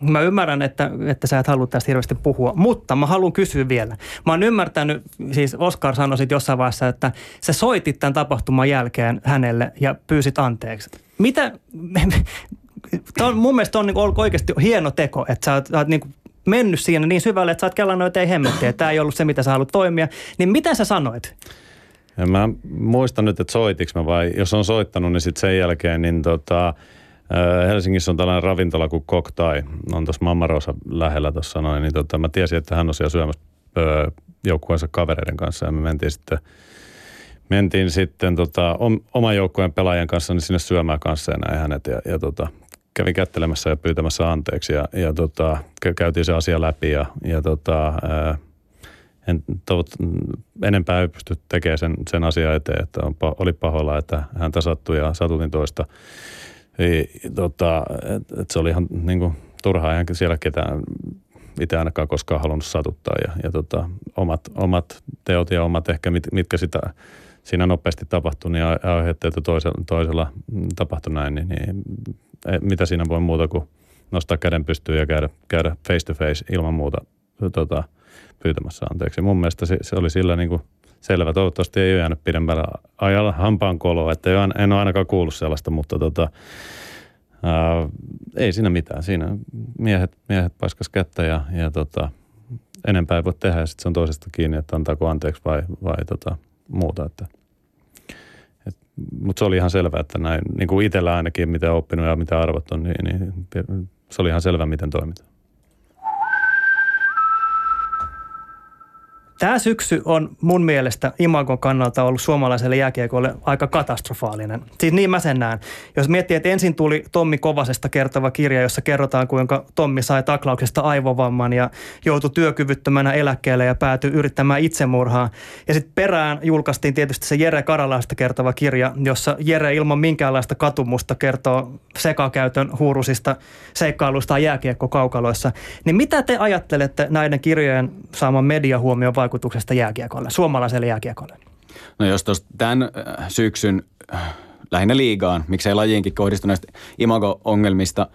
Mä ymmärrän, että, että sä et halua tästä hirveästi puhua, mutta mä haluan kysyä vielä. Mä oon ymmärtänyt, siis Oskar sanoi jossain vaiheessa, että sä soitit tämän tapahtuman jälkeen hänelle ja pyysit anteeksi. Mitä, (laughs) Tämä on, mun mielestä on niin oikeasti hieno teko, että sä oot, sä oot niin mennyt siinä niin syvälle, että sä oot kellannut, että ei hemmetti, että tämä ei ollut se, mitä sä haluat toimia. Niin mitä sä sanoit? Ja mä muistan nyt, että soitiks mä vai jos on soittanut, niin sitten sen jälkeen, niin tota, Helsingissä on tällainen ravintola kuin Koktai, on tuossa Mammarosa lähellä tuossa noin, niin tota, mä tiesin, että hän on siellä syömässä joukkueensa kavereiden kanssa ja me mentiin sitten mentiin sitten tota, oman joukkueen pelaajan kanssa niin sinne syömään kanssa ja näin hänet ja, ja tota, kävin kättelemässä ja pyytämässä anteeksi ja, ja tota, käytiin se asia läpi ja, ja tota, ää, en toivot, enempää ei pysty tekemään sen, sen asian eteen, että on, oli pahoilla, että hän sattui ja satutin toista. Ei, tota, et, et se oli ihan niin kuin, turhaa, eihän siellä ketään itse ainakaan koskaan halunnut satuttaa ja, ja tota, omat, omat teot ja omat ehkä mit, mitkä sitä siinä nopeasti tapahtui, niin aiheutti, että toisella, toisella tapahtui näin, niin, niin mitä siinä voi muuta kuin nostaa käden pystyyn ja käydä, käydä face to face ilman muuta tota, pyytämässä anteeksi. Mun mielestä se, se oli sillä niin kuin selvä. Toivottavasti ei ole jäänyt pidemmällä ajalla hampaan koloa, että en ole ainakaan kuullut sellaista, mutta tota, ää, ei siinä mitään. Siinä miehet, miehet paiskas kättä ja, ja tota, enempää ei voi tehdä ja sitten se on toisesta kiinni, että antaako anteeksi vai, vai tota, muuta. Että, et, mutta se oli ihan selvää, että näin, niin kuin itsellä ainakin, mitä oppinut ja mitä arvot on, niin, niin se oli ihan selvä, miten toimitaan. Tämä syksy on mun mielestä Imagon kannalta ollut suomalaiselle jääkiekolle aika katastrofaalinen. Siis niin mä sen näen. Jos miettii, että ensin tuli Tommi Kovasesta kertova kirja, jossa kerrotaan, kuinka Tommi sai taklauksesta aivovamman ja joutui työkyvyttömänä eläkkeelle ja päätyi yrittämään itsemurhaa. Ja sitten perään julkaistiin tietysti se Jere Karalaista kertova kirja, jossa Jere ilman minkäänlaista katumusta kertoo sekakäytön huurusista seikkailuista jääkiekkokaukaloissa. Niin mitä te ajattelette näiden kirjojen saaman mediahuomioon vaikutuksesta jääkiekolle, suomalaiselle jääkiekolle? No jos tuosta tämän äh, syksyn äh, lähinnä liigaan, miksei lajiinkin kohdistuneista imago-ongelmista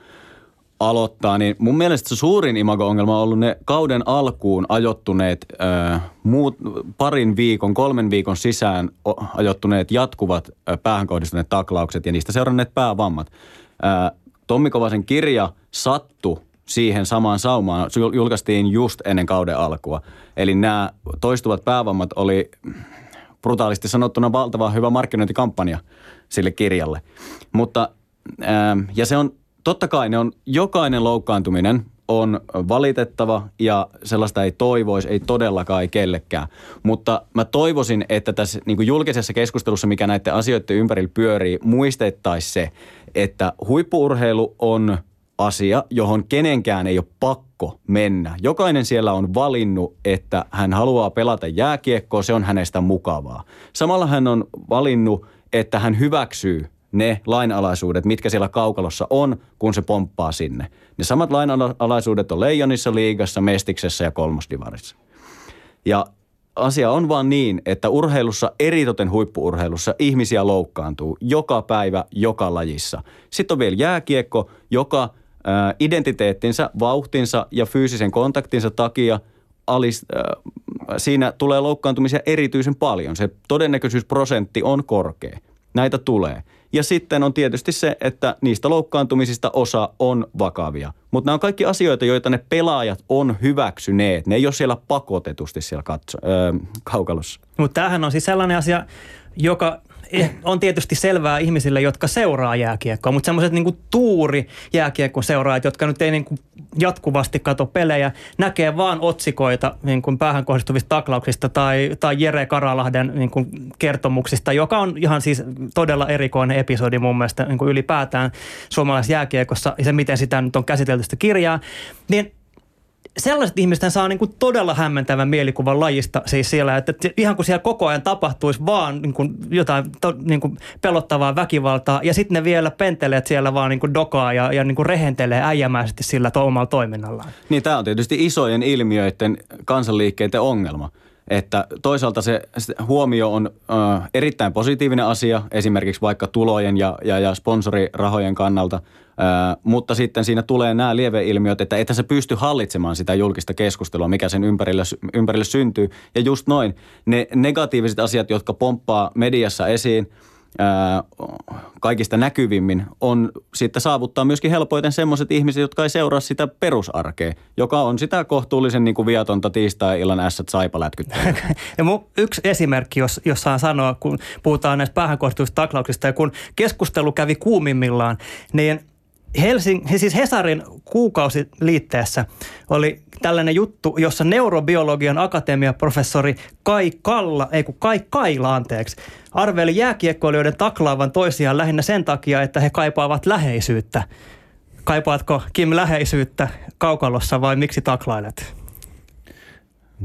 aloittaa, niin mun mielestä se suurin imago-ongelma on ollut ne kauden alkuun ajoittuneet äh, muut, parin viikon, kolmen viikon sisään ajoittuneet jatkuvat äh, päähän kohdistuneet taklaukset ja niistä seuranneet päävammat. Äh, Tommi Kovasen kirja sattu siihen samaan saumaan. Julkaistiin just ennen kauden alkua. Eli nämä toistuvat päävammat oli brutaalisti sanottuna valtava hyvä markkinointikampanja sille kirjalle. Mutta, ää, ja se on, totta kai ne on, jokainen loukkaantuminen on valitettava ja sellaista ei toivoisi, ei todellakaan ei kellekään. Mutta mä toivoisin, että tässä niin kuin julkisessa keskustelussa, mikä näiden asioiden ympärillä pyörii, muistettaisiin se, että huippuurheilu on – asia, johon kenenkään ei ole pakko mennä. Jokainen siellä on valinnut, että hän haluaa pelata jääkiekkoa, se on hänestä mukavaa. Samalla hän on valinnut, että hän hyväksyy ne lainalaisuudet, mitkä siellä kaukalossa on, kun se pomppaa sinne. Ne samat lainalaisuudet on Leijonissa, Liigassa, Mestiksessä ja Kolmosdivarissa. Ja asia on vaan niin, että urheilussa, eritoten huippuurheilussa, ihmisiä loukkaantuu joka päivä, joka lajissa. Sitten on vielä jääkiekko, joka – identiteettinsä, vauhtinsa ja fyysisen kontaktinsa takia alis, siinä tulee loukkaantumisia erityisen paljon. Se todennäköisyysprosentti on korkea. Näitä tulee. Ja sitten on tietysti se, että niistä loukkaantumisista osa on vakavia. Mutta nämä on kaikki asioita, joita ne pelaajat on hyväksyneet. Ne ei ole siellä pakotetusti siellä katso, öö, kaukalossa. Mutta tämähän on siis sellainen asia, joka on tietysti selvää ihmisille, jotka seuraa jääkiekkoa, mutta semmoiset niin tuuri jääkiekkon seuraajat, jotka nyt ei niin kuin jatkuvasti kato pelejä, näkee vaan otsikoita niin kuin päähän kohdistuvista taklauksista tai, tai Jere Karalahden niin kuin kertomuksista, joka on ihan siis todella erikoinen episodi mun mielestä niin kuin ylipäätään suomalaisessa jääkiekossa. Ja se, miten sitä nyt on käsitelty sitä kirjaa, niin sellaiset ihmiset saa niin kuin todella hämmentävän mielikuvan lajista siis siellä, että ihan kuin siellä koko ajan tapahtuisi vaan niin kuin jotain to, niin kuin pelottavaa väkivaltaa ja sitten ne vielä penteleet siellä vaan niin kuin dokaa ja, ja niin kuin rehentelee äijämäisesti sillä to, omalla toiminnallaan. Niin tämä on tietysti isojen ilmiöiden kansanliikkeiden ongelma. Että toisaalta se, huomio on ö, erittäin positiivinen asia, esimerkiksi vaikka tulojen ja, ja, ja sponsorirahojen kannalta – mutta sitten siinä tulee nämä lieveilmiöt, että että se pysty hallitsemaan sitä julkista keskustelua, mikä sen ympärille, ympärille syntyy. Ja just noin, ne negatiiviset asiat, jotka pomppaa mediassa esiin, kaikista näkyvimmin on sitten saavuttaa myöskin helpoiten semmoiset ihmiset, jotka ei seuraa sitä perusarkea, joka on sitä kohtuullisen niin kuin viatonta tiistai-illan ässät (laughs) mun yksi esimerkki, jos, jos saan sanoa, kun puhutaan näistä päähän taklauksista ja kun keskustelu kävi kuumimmillaan, niin – Helsing, siis Hesarin kuukausiliitteessä oli tällainen juttu, jossa neurobiologian akatemiaprofessori Kai Kalla, ei kun Kai Kaila anteeksi, arveli jääkiekkoilijoiden taklaavan toisiaan lähinnä sen takia, että he kaipaavat läheisyyttä. Kaipaatko Kim läheisyyttä kaukalossa vai miksi taklailet?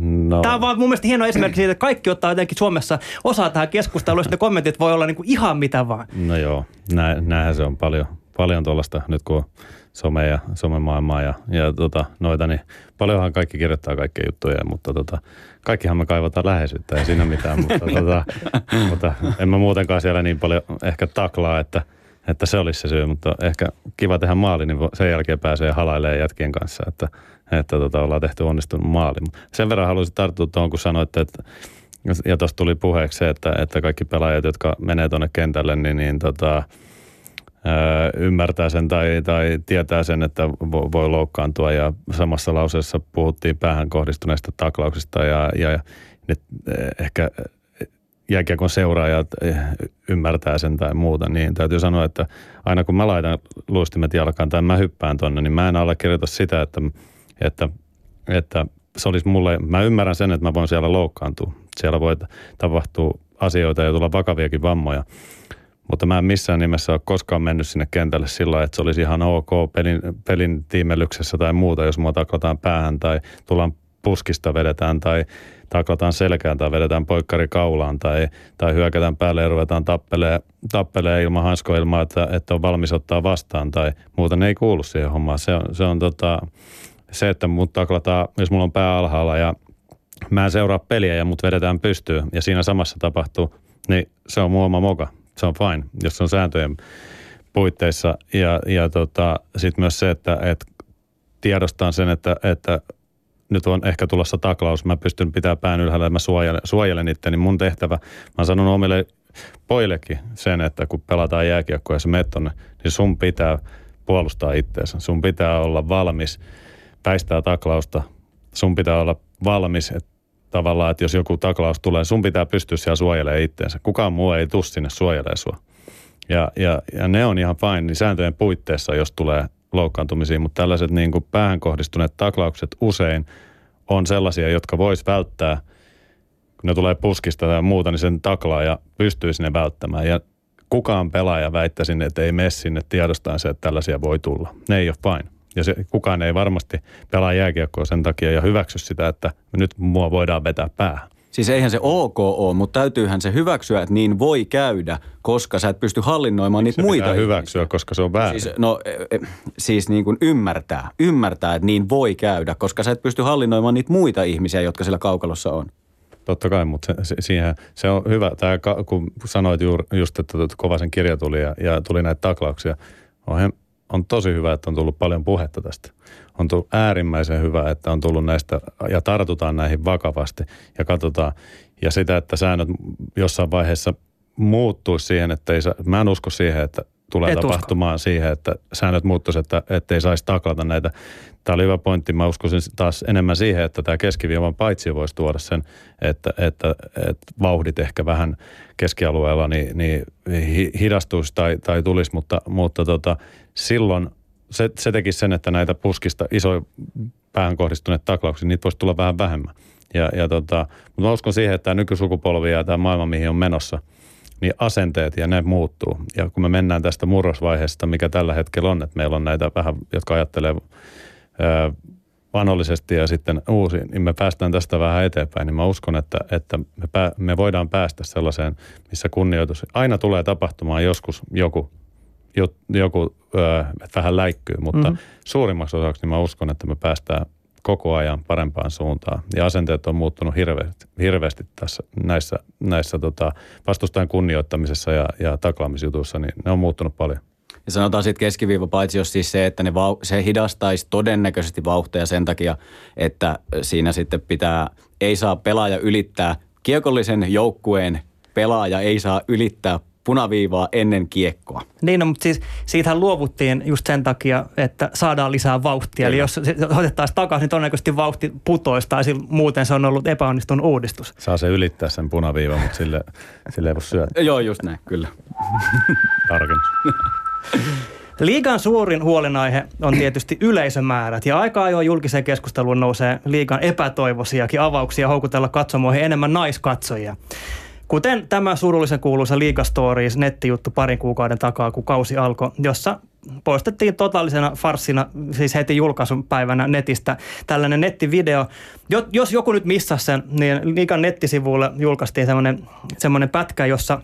No. Tämä on vaan mun mielestä hieno esimerkki siitä, että kaikki ottaa jotenkin Suomessa osaa tähän keskusteluun, ja kommentit voi olla niin kuin ihan mitä vaan. No joo, Nä, näinhän se on paljon paljon tuollaista nyt kun some ja somemaailmaa ja, ja tota, noita, niin paljonhan kaikki kirjoittaa kaikkia juttuja, mutta tota, kaikkihan me kaivataan läheisyyttä, ei siinä mitään, mutta, (laughs) tota, mutta en mä muutenkaan siellä niin paljon ehkä taklaa, että, että se olisi se syy, mutta ehkä kiva tehdä maali, niin sen jälkeen pääsee halailemaan jätkien kanssa, että, että tota, ollaan tehty onnistunut maali. Sen verran haluaisin tarttua tuohon, kun sanoitte, että ja tuossa tuli puheeksi se, että, että kaikki pelaajat, jotka menee tuonne kentälle, niin, niin tota, ymmärtää sen tai, tai tietää sen, että voi loukkaantua. Ja samassa lauseessa puhuttiin päähän kohdistuneista taklauksista ja, ja nyt ehkä jääkiekon seuraajat ymmärtää sen tai muuta, niin täytyy sanoa, että aina kun mä laitan luistimet jalkaan tai mä hyppään tonne, niin mä en allekirjoita sitä, että, että, että se olisi mulle, mä ymmärrän sen, että mä voin siellä loukkaantua. Siellä voi tapahtua asioita ja tulla vakaviakin vammoja. Mutta mä en missään nimessä ole koskaan mennyt sinne kentälle sillä että se olisi ihan ok pelin, pelin tiimellyksessä tai muuta, jos mua taklataan päähän tai tullaan puskista vedetään tai taklataan selkään tai vedetään poikkari kaulaan tai, tai hyökätään päälle ja ruvetaan tappelee, ilman hanskoa ilman, että, että on valmis ottaa vastaan tai muuta. Ne ei kuulu siihen hommaan. Se on, se on tota, se, että mut taklataan, jos mulla on pää alhaalla ja mä en seuraa peliä ja mut vedetään pystyyn ja siinä samassa tapahtuu, niin se on muoma moka. Se on fine, jos se on sääntöjen puitteissa. Ja, ja tota, sitten myös se, että, että tiedostan sen, että, että nyt on ehkä tulossa taklaus, mä pystyn pitää pään ylhäällä ja mä suojelen, suojelen itse, niin mun tehtävä, mä oon sanonut omille poillekin sen, että kun pelataan jääkiekkoa ja se menet tonne, niin sun pitää puolustaa itseänsä. Sun pitää olla valmis väistää taklausta. Sun pitää olla valmis, että tavallaan, että jos joku taklaus tulee, sun pitää pystyä siellä suojelemaan itseensä. Kukaan muu ei tule sinne suojelemaan sua. Ja, ja, ja ne on ihan fine niin sääntöjen puitteissa, jos tulee loukkaantumisiin, mutta tällaiset niin kuin päähän kohdistuneet taklaukset usein on sellaisia, jotka vois välttää, kun ne tulee puskista tai muuta, niin sen taklaa ja pystyy sinne välttämään. Ja kukaan pelaaja väittäisin, että ei mene sinne tiedostaen se, että tällaisia voi tulla. Ne ei ole fine. Ja se, kukaan ei varmasti pelaa jääkiekkoa sen takia ja hyväksy sitä, että nyt mua voidaan vetää päähän. Siis eihän se ok ole, mutta täytyyhän se hyväksyä, että niin voi käydä, koska sä et pysty hallinnoimaan niitä se muita pitää hyväksyä, koska se on väärin. Siis, no, e, e, siis niin kuin ymmärtää, ymmärtää, että niin voi käydä, koska sä et pysty hallinnoimaan niitä muita ihmisiä, jotka siellä kaukalossa on. Totta kai, mutta se, siihen, se on hyvä. Tämä, kun sanoit juuri, just, että Kovasen kirja tuli ja, ja tuli näitä taklauksia, on, on tosi hyvä, että on tullut paljon puhetta tästä on tullut äärimmäisen hyvä, että on tullut näistä ja tartutaan näihin vakavasti ja katsotaan. Ja sitä, että säännöt jossain vaiheessa muuttuisi siihen, että ei saa, mä en usko siihen, että tulee Et tapahtumaan usko. siihen, että säännöt muuttuisi, että ei saisi taklata näitä. Tämä oli hyvä pointti. Mä uskoisin taas enemmän siihen, että tämä keskiviivan paitsi voisi tuoda sen, että, että, että vauhdit ehkä vähän keskialueella niin, niin hidastuisi tai, tai tulisi, mutta, mutta tota, silloin se, se teki sen, että näitä puskista isoja päähän kohdistuneet taklauksia, niitä voisi tulla vähän vähemmän. Ja, ja tota, mutta mä uskon siihen, että tämä nykysukupolvi ja tämä maailma, mihin on menossa, niin asenteet ja ne muuttuu. Ja kun me mennään tästä murrosvaiheesta, mikä tällä hetkellä on, että meillä on näitä vähän, jotka ajattelee ää, vanhollisesti ja sitten uusi, niin me päästään tästä vähän eteenpäin. Niin mä uskon, että, että me, pää, me voidaan päästä sellaiseen, missä kunnioitus, aina tulee tapahtumaan joskus joku joku ö, vähän läikkyy, mutta mm-hmm. suurimmaksi osaksi niin mä uskon, että me päästään koko ajan parempaan suuntaan. Ja asenteet on muuttunut hirveästi, hirveästi tässä näissä, näissä tota, vastustajan kunnioittamisessa ja, ja taklaamisjutuissa, niin ne on muuttunut paljon. Ja sanotaan sitten keskiviiva paitsi jos siis se, että ne vau- se hidastaisi todennäköisesti vauhtia sen takia, että siinä sitten pitää, ei saa pelaaja ylittää, kiekollisen joukkueen pelaaja ei saa ylittää punaviivaa ennen kiekkoa. Niin, no, mutta siis siitähän luovuttiin just sen takia, että saadaan lisää vauhtia. Kyllä. Eli jos se otettaisiin takaisin, niin todennäköisesti vauhti putoisi tai muuten se on ollut epäonnistunut uudistus. Saa se ylittää sen punaviivan, mutta sille, (laughs) sille ei voi syödä. Joo, just näin, kyllä. (laughs) Tarkennus. (laughs) Liigan suurin huolenaihe on tietysti yleisömäärät ja aika ajoin julkiseen keskusteluun nousee liigan epätoivoisiakin avauksia houkutella katsomoihin enemmän naiskatsojia. Kuten tämä surullisen kuuluisa Liga Stories nettijuttu parin kuukauden takaa, kun kausi alkoi, jossa poistettiin totaalisena farssina, siis heti julkaisun päivänä netistä tällainen nettivideo. Jos joku nyt missasi sen, niin Liigan nettisivuille julkaistiin semmoinen, semmoinen pätkä, jossa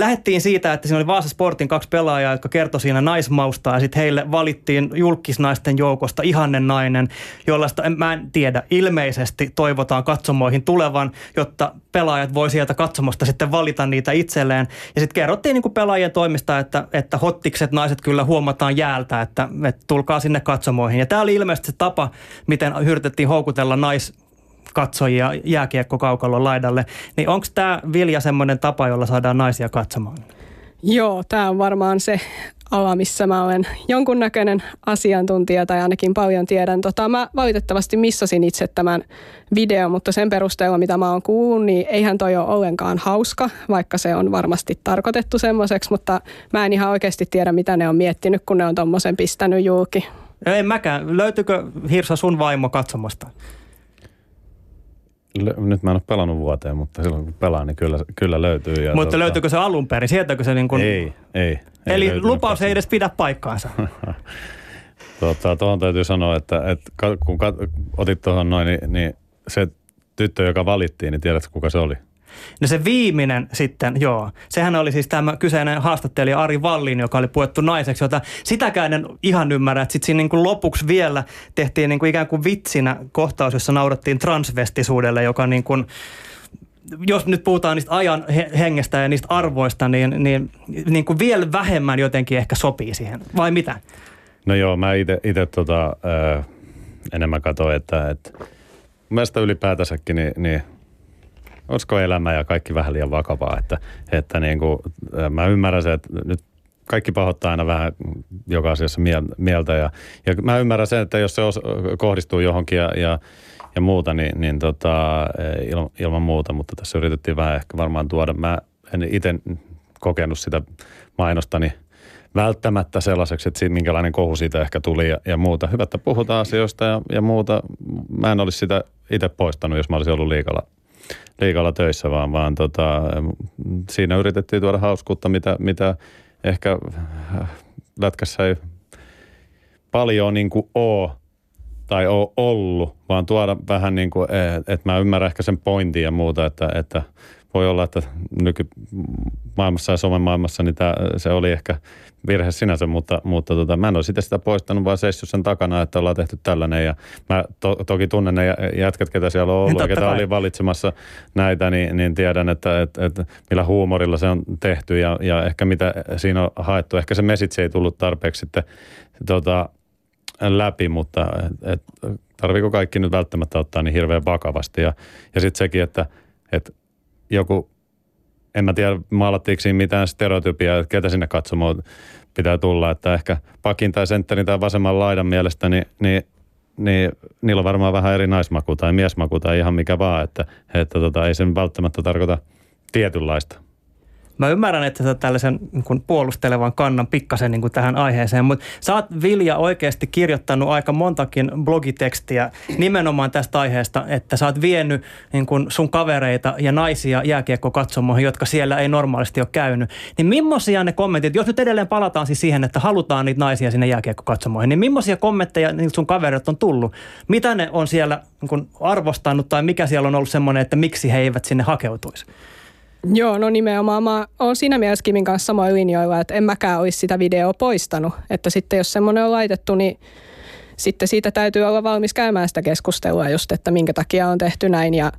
lähettiin siitä, että siinä oli Vaasa Sportin kaksi pelaajaa, jotka kertoi siinä naismausta ja sitten heille valittiin julkisnaisten joukosta ihannen nainen, jollaista en, mä en tiedä, ilmeisesti toivotaan katsomoihin tulevan, jotta pelaajat voi sieltä katsomosta sitten valita niitä itselleen. Ja sitten kerrottiin niin pelaajien toimista, että, että hottikset naiset kyllä huomataan jäältä, että, että tulkaa sinne katsomoihin. Ja tämä oli ilmeisesti se tapa, miten yritettiin houkutella nais katsojia jääkiekko kaukalon laidalle. Niin onko tämä Vilja semmoinen tapa, jolla saadaan naisia katsomaan? Joo, tämä on varmaan se ala, missä mä olen jonkunnäköinen asiantuntija tai ainakin paljon tiedän. Tota, mä valitettavasti missasin itse tämän video, mutta sen perusteella, mitä mä oon kuullut, niin eihän toi ole ollenkaan hauska, vaikka se on varmasti tarkoitettu semmoiseksi, mutta mä en ihan oikeasti tiedä, mitä ne on miettinyt, kun ne on tommosen pistänyt julki. En mäkään. Löytyykö Hirsa sun vaimo katsomasta? Nyt mä en ole pelannut vuoteen, mutta silloin kun pelaan, niin kyllä, kyllä löytyy. Ja mutta tuota... löytyykö se alun perin? Sieltäkö se niin kuin... Ei, ei. Eli ei lupaus ei edes pidä paikkaansa. (laughs) tuota, tuohon täytyy sanoa, että, että kun otit tuohon noin, niin, niin se tyttö, joka valittiin, niin tiedätkö kuka se oli? No se viimeinen sitten, joo. Sehän oli siis tämä kyseinen haastattelija Ari Vallin, joka oli puettu naiseksi, jota sitäkään en ihan ymmärrä. Että sitten siinä niin kuin lopuksi vielä tehtiin niin kuin ikään kuin vitsinä kohtaus, jossa naurattiin transvestisuudelle, joka niin kuin jos nyt puhutaan niistä ajan hengestä ja niistä arvoista, niin, niin, niin kuin vielä vähemmän jotenkin ehkä sopii siihen. Vai mitä? No joo, mä itse tota, enemmän katsoin, että, että mielestäni ylipäätänsäkin niin, niin olisiko elämä ja kaikki vähän liian vakavaa, että, että niin kuin, mä ymmärrän se, että nyt kaikki pahoittaa aina vähän joka asiassa mieltä ja, ja mä ymmärrän sen, että jos se kohdistuu johonkin ja, ja, ja muuta, niin, niin tota, il, ilman muuta, mutta tässä yritettiin vähän ehkä varmaan tuoda. Mä en itse kokenut sitä mainostani välttämättä sellaiseksi, että minkälainen kohu siitä ehkä tuli ja, ja muuta. Hyvä, että puhutaan asioista ja, ja muuta. Mä en olisi sitä itse poistanut, jos mä olisin ollut liikalla liikalla töissä, vaan, vaan tota, siinä yritettiin tuoda hauskuutta, mitä, mitä ehkä lätkässä ei paljon niin kuin ole tai ole ollut, vaan tuoda vähän niin kuin, että mä ymmärrän ehkä sen pointin ja muuta, että, että voi olla, että nykymaailmassa ja somemaailmassa niin tämä, se oli ehkä virhe sinänsä, mutta, mutta tota, mä en ole sitä, sitä poistanut, vaan seissyt sen takana, että ollaan tehty tällainen. Ja mä to, toki tunnen ne jätkät, ketä siellä on ollut ja ketä oli valitsemassa näitä, niin, niin tiedän, että, että, että millä huumorilla se on tehty ja, ja ehkä mitä siinä on haettu. Ehkä se message ei tullut tarpeeksi sitten tota, läpi, mutta et, et, tarviiko kaikki nyt välttämättä ottaa niin hirveän vakavasti. Ja, ja sitten sekin, että, että joku en mä tiedä maalattiinko siinä mitään stereotypia, että ketä sinne katsomaan pitää tulla, että ehkä pakin tai sentterin tai vasemman laidan mielestä, niin, niin, niin niillä on varmaan vähän eri naismaku tai miesmaku tai ihan mikä vaan, että, että tota, ei sen välttämättä tarkoita tietynlaista. Mä ymmärrän, että sä tällaisen niin kuin puolustelevan kannan pikkasen niin kuin tähän aiheeseen, mutta sä oot Vilja oikeasti kirjoittanut aika montakin blogitekstiä nimenomaan tästä aiheesta, että sä oot vienyt niin kuin sun kavereita ja naisia jääkiekkokatsomoihin, jotka siellä ei normaalisti ole käynyt. Niin millaisia ne kommentit, jos nyt edelleen palataan siis siihen, että halutaan niitä naisia sinne jääkiekkokatsomoihin, niin millaisia kommentteja niiltä sun kaverit on tullut? Mitä ne on siellä niin kuin arvostanut tai mikä siellä on ollut semmoinen, että miksi he eivät sinne hakeutuisi? Joo, no nimenomaan mä oon siinä mielessä Kimin kanssa samoin linjoilla, että en mäkään olisi sitä videoa poistanut. Että sitten jos semmoinen on laitettu, niin sitten siitä täytyy olla valmis käymään sitä keskustelua just, että minkä takia on tehty näin ja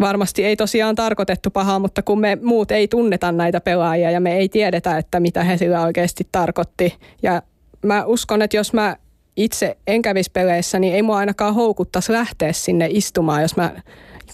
varmasti ei tosiaan tarkoitettu pahaa, mutta kun me muut ei tunneta näitä pelaajia ja me ei tiedetä, että mitä he sillä oikeasti tarkoitti. Ja mä uskon, että jos mä itse en kävisi peleissä, niin ei mua ainakaan houkuttaisi lähteä sinne istumaan, jos mä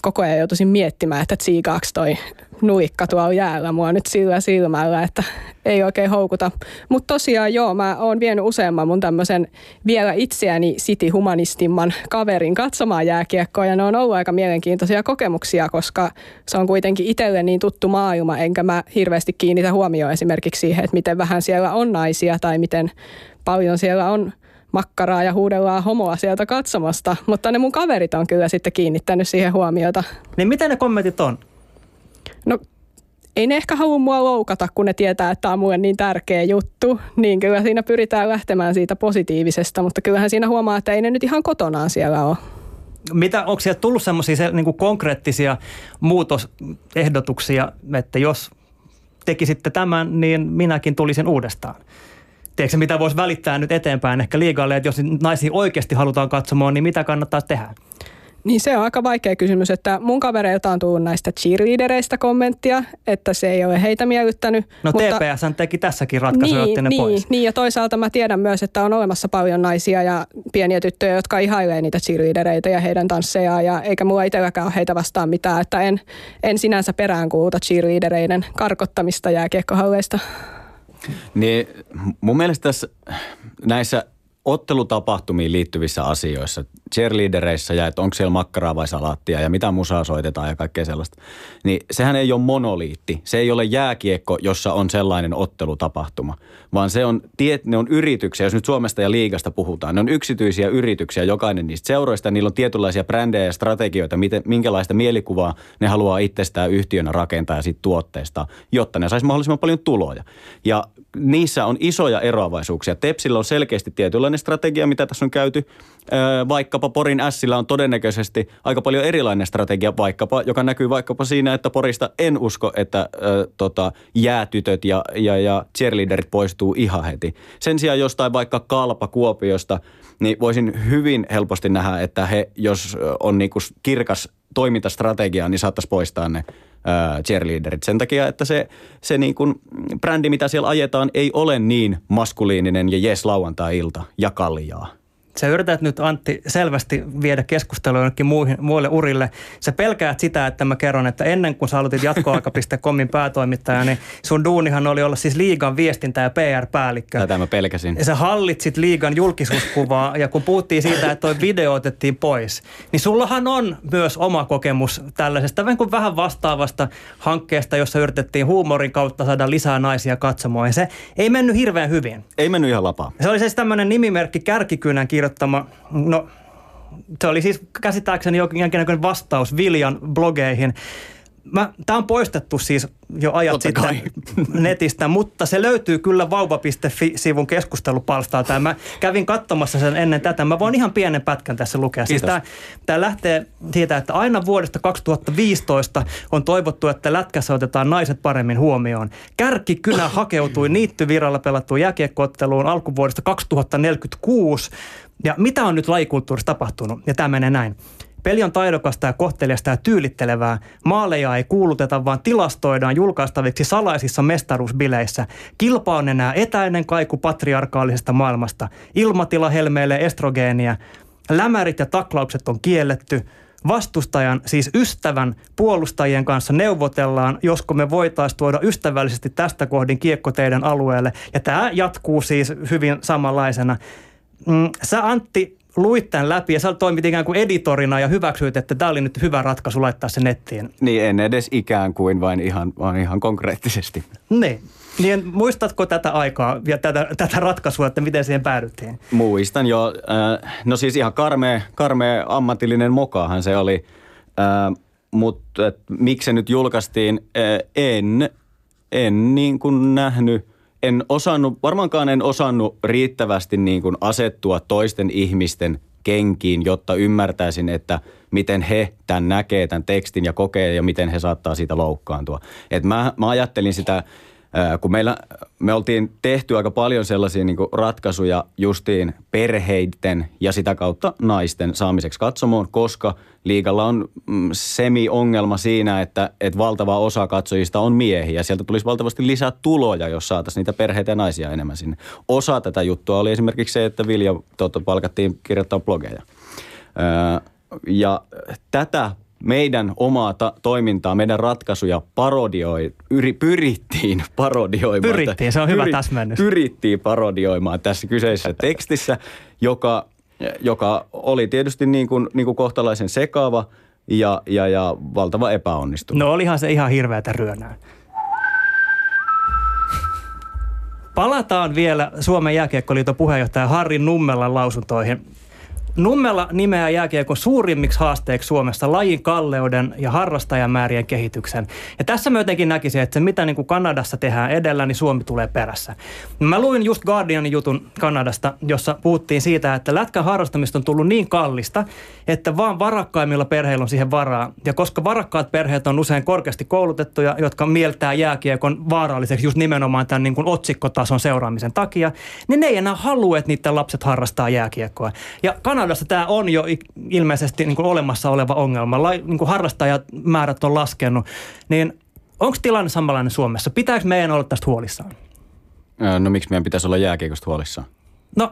koko ajan joutuisin miettimään, että tsiikaaks toi nuikka tuolla jäällä mua nyt sillä silmällä, että ei oikein houkuta. Mutta tosiaan joo, mä oon vienyt useamman mun tämmöisen vielä itseäni city-humanistimman kaverin katsomaan jääkiekkoa ja ne on ollut aika mielenkiintoisia kokemuksia, koska se on kuitenkin itselle niin tuttu maailma, enkä mä hirveästi kiinnitä huomioon esimerkiksi siihen, että miten vähän siellä on naisia tai miten paljon siellä on makkaraa ja huudellaan homoa sieltä katsomasta, mutta ne mun kaverit on kyllä sitten kiinnittänyt siihen huomiota. Niin miten ne kommentit on? No ei ne ehkä halua mua loukata, kun ne tietää, että tämä on mulle niin tärkeä juttu. Niin kyllä siinä pyritään lähtemään siitä positiivisesta, mutta kyllähän siinä huomaa, että ei ne nyt ihan kotonaan siellä ole. Mitä, onko siellä tullut semmoisia se, niin konkreettisia muutosehdotuksia, että jos tekisitte tämän, niin minäkin tulisin uudestaan? Tiedätkö, mitä voisi välittää nyt eteenpäin ehkä liigalle, että jos naisia oikeasti halutaan katsomaan, niin mitä kannattaa tehdä? Niin se on aika vaikea kysymys, että mun kavereilta on tullut näistä cheerleadereista kommenttia, että se ei ole heitä miellyttänyt. No mutta, TPS teki tässäkin ratkaisuja, niin, ne niin, pois. Niin ja toisaalta mä tiedän myös, että on olemassa paljon naisia ja pieniä tyttöjä, jotka ihailee niitä cheerleadereita ja heidän tanssejaan ja eikä mulla itselläkään ole heitä vastaan mitään, että en, en sinänsä peräänkuuluta cheerleadereiden karkottamista jääkiekkohalleista. Niin mun mielestä tässä näissä ottelutapahtumiin liittyvissä asioissa, cheerleadereissa ja että onko siellä makkaraa vai salaattia ja mitä musaa soitetaan ja kaikkea sellaista, niin sehän ei ole monoliitti. Se ei ole jääkiekko, jossa on sellainen ottelutapahtuma, vaan se on, ne on yrityksiä, jos nyt Suomesta ja liigasta puhutaan, ne on yksityisiä yrityksiä, jokainen niistä seuroista, niillä on tietynlaisia brändejä ja strategioita, miten, minkälaista mielikuvaa ne haluaa itsestään yhtiönä rakentaa ja siitä tuotteesta, jotta ne saisi mahdollisimman paljon tuloja. Ja niissä on isoja eroavaisuuksia. Tepsillä on selkeästi tietynlainen strategia, mitä tässä on käyty. Vaikkapa Porin Sillä on todennäköisesti aika paljon erilainen strategia, vaikkapa, joka näkyy vaikkapa siinä, että Porista en usko, että äh, tota, jäätytöt ja, ja, ja cheerleaderit poistuu ihan heti. Sen sijaan jostain vaikka Kalpa Kuopiosta, niin voisin hyvin helposti nähdä, että he, jos on niinku kirkas toimintastrategia, niin saattaisi poistaa ne cheerleaderit sen takia, että se, se niin kuin brändi, mitä siellä ajetaan, ei ole niin maskuliininen ja jes lauantai-ilta ja kaljaa. Sä yrität nyt Antti selvästi viedä keskustelua jonnekin muille urille. Sä pelkäät sitä, että mä kerron, että ennen kuin sä aloitit jatkoaika.comin päätoimittaja, niin sun duunihan oli olla siis liigan viestintä ja PR-päällikkö. Tätä mä pelkäsin. Ja sä hallitsit liigan julkisuuskuvaa ja kun puhuttiin siitä, että toi video otettiin pois, niin sullahan on myös oma kokemus tällaisesta vähän kuin vähän vastaavasta hankkeesta, jossa yritettiin huumorin kautta saada lisää naisia katsomaan. Ja se ei mennyt hirveän hyvin. Ei mennyt ihan lapaa. Se oli siis tämmöinen nimimerkki Kärkikynän kirjoittama, no se oli siis käsittääkseni jonkinlainen vastaus Viljan blogeihin. Tämä on poistettu siis jo ajat Totta sitten kai. (laughs) netistä, mutta se löytyy kyllä vauva.fi-sivun keskustelupalstalta. mä kävin katsomassa sen ennen tätä. Mä voin ihan pienen pätkän tässä lukea. Siis tämä, tämä lähtee siitä, että aina vuodesta 2015 on toivottu, että lätkässä otetaan naiset paremmin huomioon. Kärkkikynä hakeutui (clears throat) niittyviralla pelattuun jääkiekkootteluun alkuvuodesta 2046. Ja mitä on nyt lajikulttuurissa tapahtunut? Ja tämä menee näin. Peli on taidokasta ja kohteliasta ja tyylittelevää. Maaleja ei kuuluteta, vaan tilastoidaan julkaistaviksi salaisissa mestaruusbileissä. Kilpa on enää etäinen kaiku patriarkaalisesta maailmasta. Ilmatila helmeilee estrogeenia. Lämärit ja taklaukset on kielletty. Vastustajan, siis ystävän, puolustajien kanssa neuvotellaan, josko me voitaisiin tuoda ystävällisesti tästä kohdin kiekko teidän alueelle. Ja tämä jatkuu siis hyvin samanlaisena. Mm, sä Antti luit tämän läpi ja sä toimit ikään kuin editorina ja hyväksyit, että tämä oli nyt hyvä ratkaisu laittaa se nettiin. Niin, en edes ikään kuin, vain ihan, vaan ihan konkreettisesti. Niin. Niin muistatko tätä aikaa ja tätä, tätä ratkaisua, että miten siihen päädyttiin? Muistan jo. Äh, no siis ihan karmea, karmea ammatillinen mokahan se oli. Äh, mutta miksi se nyt julkaistiin, äh, en, en niin kuin nähnyt – en osannut, varmaankaan en osannut riittävästi niin kuin asettua toisten ihmisten kenkiin, jotta ymmärtäisin, että miten he tämän näkee, tämän tekstin ja kokee ja miten he saattaa siitä loukkaantua. Et mä, mä ajattelin sitä kun meillä, me oltiin tehty aika paljon sellaisia niin ratkaisuja justiin perheiden ja sitä kautta naisten saamiseksi katsomoon, koska liigalla on mm, semi-ongelma siinä, että, että valtava osa katsojista on miehiä. Sieltä tulisi valtavasti lisää tuloja, jos saataisiin niitä perheitä ja naisia enemmän sinne. Osa tätä juttua oli esimerkiksi se, että Vilja tuota, palkattiin kirjoittaa blogeja. ja tätä meidän omaa ta- toimintaa, meidän ratkaisuja parodioi, yri, pyrittiin (laughs) parodioimaan. Pyrittiin, se on hyvä pyri, täsmennys. Pyrittiin parodioimaan tässä kyseisessä (laughs) tekstissä, joka, joka oli tietysti niin kuin, niin kuin kohtalaisen sekaava ja, ja, ja valtava epäonnistunut. No olihan se ihan hirveätä ryönää. Palataan vielä Suomen jääkiekkoliiton puheenjohtaja Harri Nummelan lausuntoihin. Nummella nimeää jääkiekon suurimmiksi haasteeksi Suomessa lajin kalleuden ja harrastajamäärien kehityksen. Ja tässä mä jotenkin näkisin, että se mitä niin kuin Kanadassa tehdään edellä, niin Suomi tulee perässä. Mä luin just Guardianin jutun Kanadasta, jossa puhuttiin siitä, että lätkän harrastamista on tullut niin kallista, että vaan varakkaimmilla perheillä on siihen varaa. Ja koska varakkaat perheet on usein korkeasti koulutettuja, jotka mieltää jääkiekon vaaralliseksi just nimenomaan tämän niin kuin otsikkotason seuraamisen takia, niin ne ei enää halua, että niiden lapset harrastaa jääkiekkoa. Ja Kanadassa tämä on jo ilmeisesti niin kuin olemassa oleva ongelma. Lai, niin kuin harrastajamäärät on laskenut. Niin onko tilanne samanlainen Suomessa? Pitääkö meidän olla tästä huolissaan? No miksi meidän pitäisi olla jääkiekosta huolissaan? No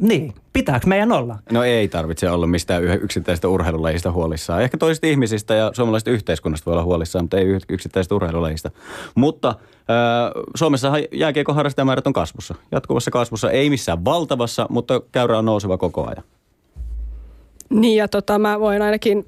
niin, pitääkö meidän olla? No ei tarvitse olla mistään yksittäisestä urheilulajista huolissaan. Ehkä toisista ihmisistä ja suomalaisesta yhteiskunnasta voi olla huolissaan, mutta ei yksittäisestä urheilulajista. Mutta äh, Suomessa jääkiekon harrastajamäärät on kasvussa. Jatkuvassa kasvussa, ei missään valtavassa, mutta käyrä on nouseva koko ajan. Niin ja tota, mä voin ainakin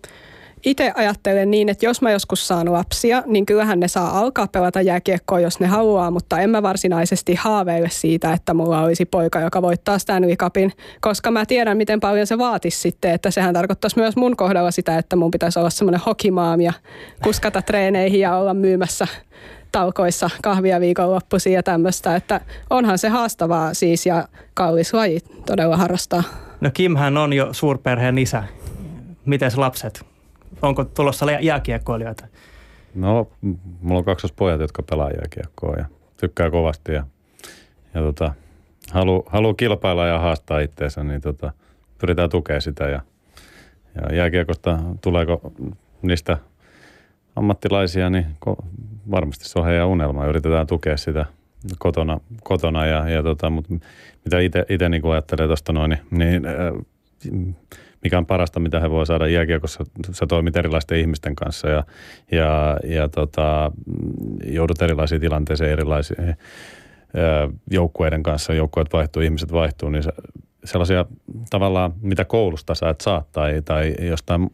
itse ajattelen niin, että jos mä joskus saan lapsia, niin kyllähän ne saa alkaa pelata jääkiekkoa, jos ne haluaa, mutta en mä varsinaisesti haaveile siitä, että mulla olisi poika, joka voittaa Stanley Cupin, koska mä tiedän, miten paljon se vaatisi sitten, että sehän tarkoittaisi myös mun kohdalla sitä, että mun pitäisi olla semmoinen hokimaam ja kuskata treeneihin ja olla myymässä talkoissa kahvia viikonloppuisin ja tämmöistä, että onhan se haastavaa siis ja kallis laji todella harrastaa. No Kimhän on jo suurperheen isä. Miten lapset? Onko tulossa jääkiekkoilijoita? No, mulla on kaksi pojat, jotka pelaa jääkiekkoa ja tykkää kovasti ja, ja tota, halu, haluaa kilpailla ja haastaa itteensä, niin tota, pyritään tukemaan sitä ja, ja jääkiekosta tuleeko niistä ammattilaisia, niin ko, varmasti se on heidän unelma. Yritetään tukea sitä kotona, kotona ja, ja tota, mutta mitä itse niin ajattelee tuosta noin, niin, äh, mikä on parasta, mitä he voi saada jääkiekossa. Sä toimit erilaisten ihmisten kanssa ja, ja, ja tota, joudut erilaisiin tilanteisiin, erilaisiin äh, joukkueiden kanssa. Joukkueet vaihtuu, ihmiset vaihtuu, niin sellaisia tavallaan, mitä koulusta sä et saa tai, tai jostain,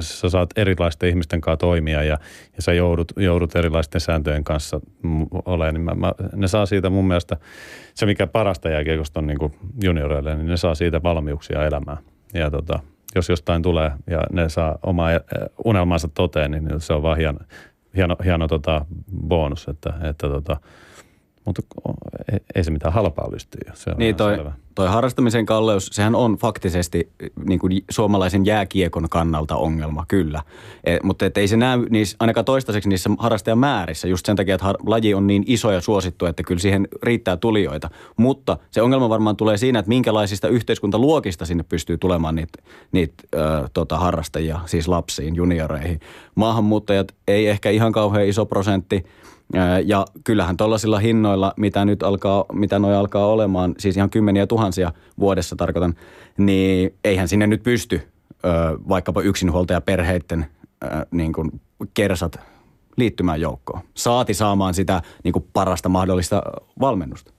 sä saat erilaisten ihmisten kanssa toimia ja, ja sä joudut, joudut erilaisten sääntöjen kanssa olemaan, niin mä, mä, ne saa siitä mun mielestä, se mikä parasta jääkiekosta on niin junioreille, niin ne saa siitä valmiuksia elämään. Ja tota, jos jostain tulee ja ne saa omaa unelmansa toteen, niin se on vaan hieno, hieno, hieno tota bonus, että, että tota, mutta ei se mitään halpaa lystyä. Se on niin toi, selvä. toi harrastamisen kalleus, sehän on faktisesti niin kuin suomalaisen jääkiekon kannalta ongelma, kyllä. E, mutta et ei se näy niissä, ainakaan toistaiseksi niissä harrastajamäärissä, just sen takia, että har, laji on niin iso ja suosittu, että kyllä siihen riittää tulijoita. Mutta se ongelma varmaan tulee siinä, että minkälaisista yhteiskuntaluokista sinne pystyy tulemaan niitä, niitä äh, tota, harrastajia, siis lapsiin, junioreihin. Maahanmuuttajat ei ehkä ihan kauhean iso prosentti, ja kyllähän tuollaisilla hinnoilla, mitä nyt alkaa, mitä noi alkaa olemaan, siis ihan kymmeniä tuhansia vuodessa tarkoitan, niin eihän sinne nyt pysty vaikkapa yksinhuoltajaperheiden niin kuin kersat liittymään joukkoon. Saati saamaan sitä niin kuin parasta mahdollista valmennusta.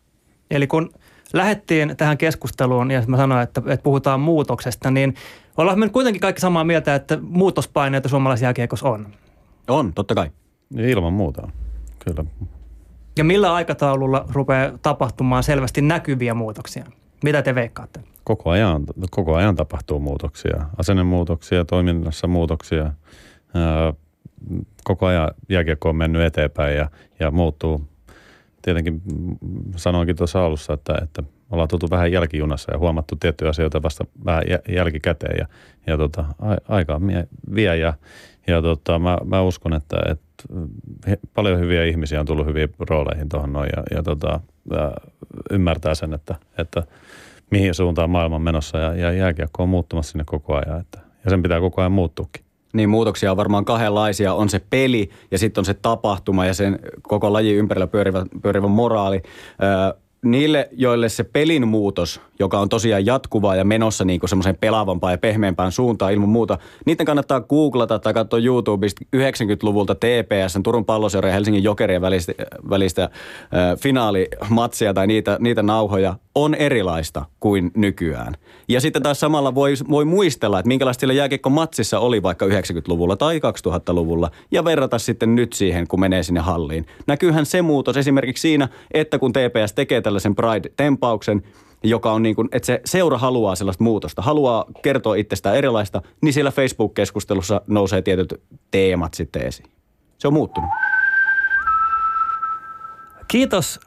Eli kun lähdettiin tähän keskusteluun ja mä sanoin, että, että puhutaan muutoksesta, niin ollaan me kuitenkin kaikki samaa mieltä, että muutospaineita suomalaisessa jääkiekossa on. On, totta kai. Ilman muuta on kyllä. Ja millä aikataululla rupeaa tapahtumaan selvästi näkyviä muutoksia? Mitä te veikkaatte? Koko ajan, koko ajan tapahtuu muutoksia. Asennemuutoksia, toiminnassa muutoksia. koko ajan jääkiekko on mennyt eteenpäin ja, ja muuttuu. Tietenkin sanoinkin tuossa alussa, että, että ollaan tultu vähän jälkijunassa ja huomattu tiettyjä asioita vasta vähän jälkikäteen ja, ja tota, aikaa vie ja, ja tota, mä, mä uskon, että, että he, paljon hyviä ihmisiä on tullut hyviin rooleihin tuohon noin ja, ja, tota, ja ymmärtää sen, että, että mihin suuntaan maailma on menossa ja, ja jääkiekko on muuttumassa sinne koko ajan. Että, ja sen pitää koko ajan muuttuukin. Niin muutoksia on varmaan kahdenlaisia. On se peli ja sitten on se tapahtuma ja sen koko laji ympärillä pyörivä, pyörivä moraali. Öö, niille, joille se pelin muutos, joka on tosiaan jatkuvaa ja menossa niin semmoiseen pelaavampaan ja pehmeämpään suuntaan ilman muuta, niiden kannattaa googlata tai katsoa YouTubesta 90-luvulta TPS, Turun palloseura ja Helsingin Jokerien välistä, välistä äh, finaalimatsia tai niitä, niitä nauhoja on erilaista kuin nykyään. Ja sitten taas samalla voi, voi muistella, että minkälaista sillä jääkiekko-matsissa oli vaikka 90-luvulla tai 2000-luvulla ja verrata sitten nyt siihen, kun menee sinne halliin. Näkyyhän se muutos esimerkiksi siinä, että kun TPS tekee tällaisen Pride-tempauksen, joka on niin kuin, että se seura haluaa sellaista muutosta, haluaa kertoa itsestään erilaista, niin siellä Facebook-keskustelussa nousee tietyt teemat sitten esiin. Se on muuttunut. Kiitos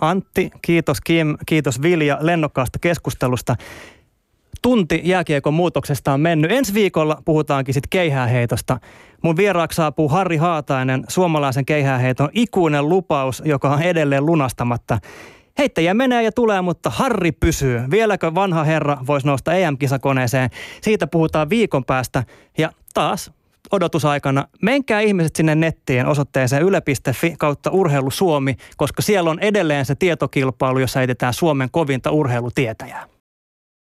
Antti, kiitos Kim, kiitos Vilja lennokkaasta keskustelusta. Tunti jääkiekon muutoksesta on mennyt. Ensi viikolla puhutaankin sitten keihääheitosta. Mun vieraaksi saapuu Harri Haatainen, suomalaisen keihääheiton ikuinen lupaus, joka on edelleen lunastamatta. Heittäjä menee ja tulee, mutta Harri pysyy. Vieläkö vanha herra voisi nousta EM-kisakoneeseen? Siitä puhutaan viikon päästä. Ja taas odotusaikana, menkää ihmiset sinne nettiin osoitteeseen yle.fi kautta urheilu Suomi, koska siellä on edelleen se tietokilpailu, jossa heitetään Suomen kovinta urheilutietäjää.